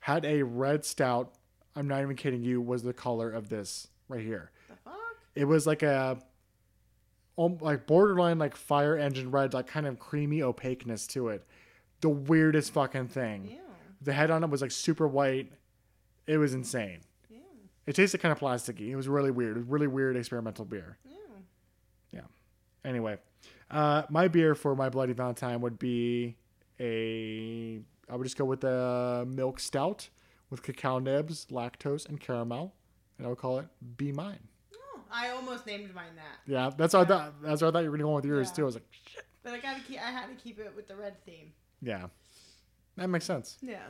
Had a red stout. I'm not even kidding you. Was the color of this right here? The fuck? It was like a, like borderline like fire engine red, like kind of creamy opaqueness to it. The weirdest fucking thing. Ew. The head on it was like super white. It was insane. Ew. It tasted kind of plasticky. It was really weird. It was really weird experimental beer. Yeah. Yeah. Anyway, uh, my beer for my Bloody Valentine would be a. I would just go with the milk stout with cacao nibs, lactose, and caramel, and I would call it "Be Mine." Oh, I almost named mine that, Yeah, that's what I thought. That's what I thought you were gonna go with yours Yeah. too. I was like, shit. but I gotta keep. I had to keep it with the red theme. Yeah, that makes sense. Yeah,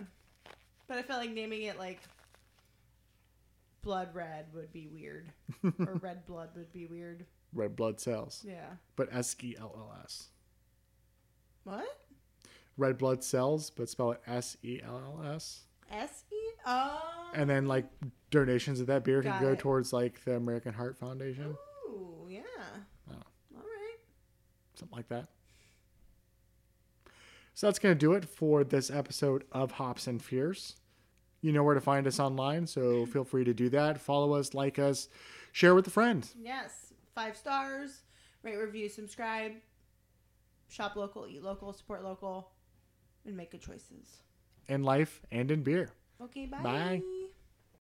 but I felt like naming it like blood red would be weird, or red blood would be weird. Red blood cells, Yeah. but S E L L S. What? Red blood cells, but spell it S E L L S. S E. Oh. And then like donations of that beer Got can go it. towards like the American Heart Foundation, Ooh, yeah. Oh. All right. something like that. So that's gonna do it for this episode of Hops and Fears. You know where to find us online, so feel free to do that. Follow us, like us, share with a friend. Yes. Five stars. Rate, review, subscribe. Shop local, eat local, support local, and make good choices. in life and in beer. Okay, bye. Bye.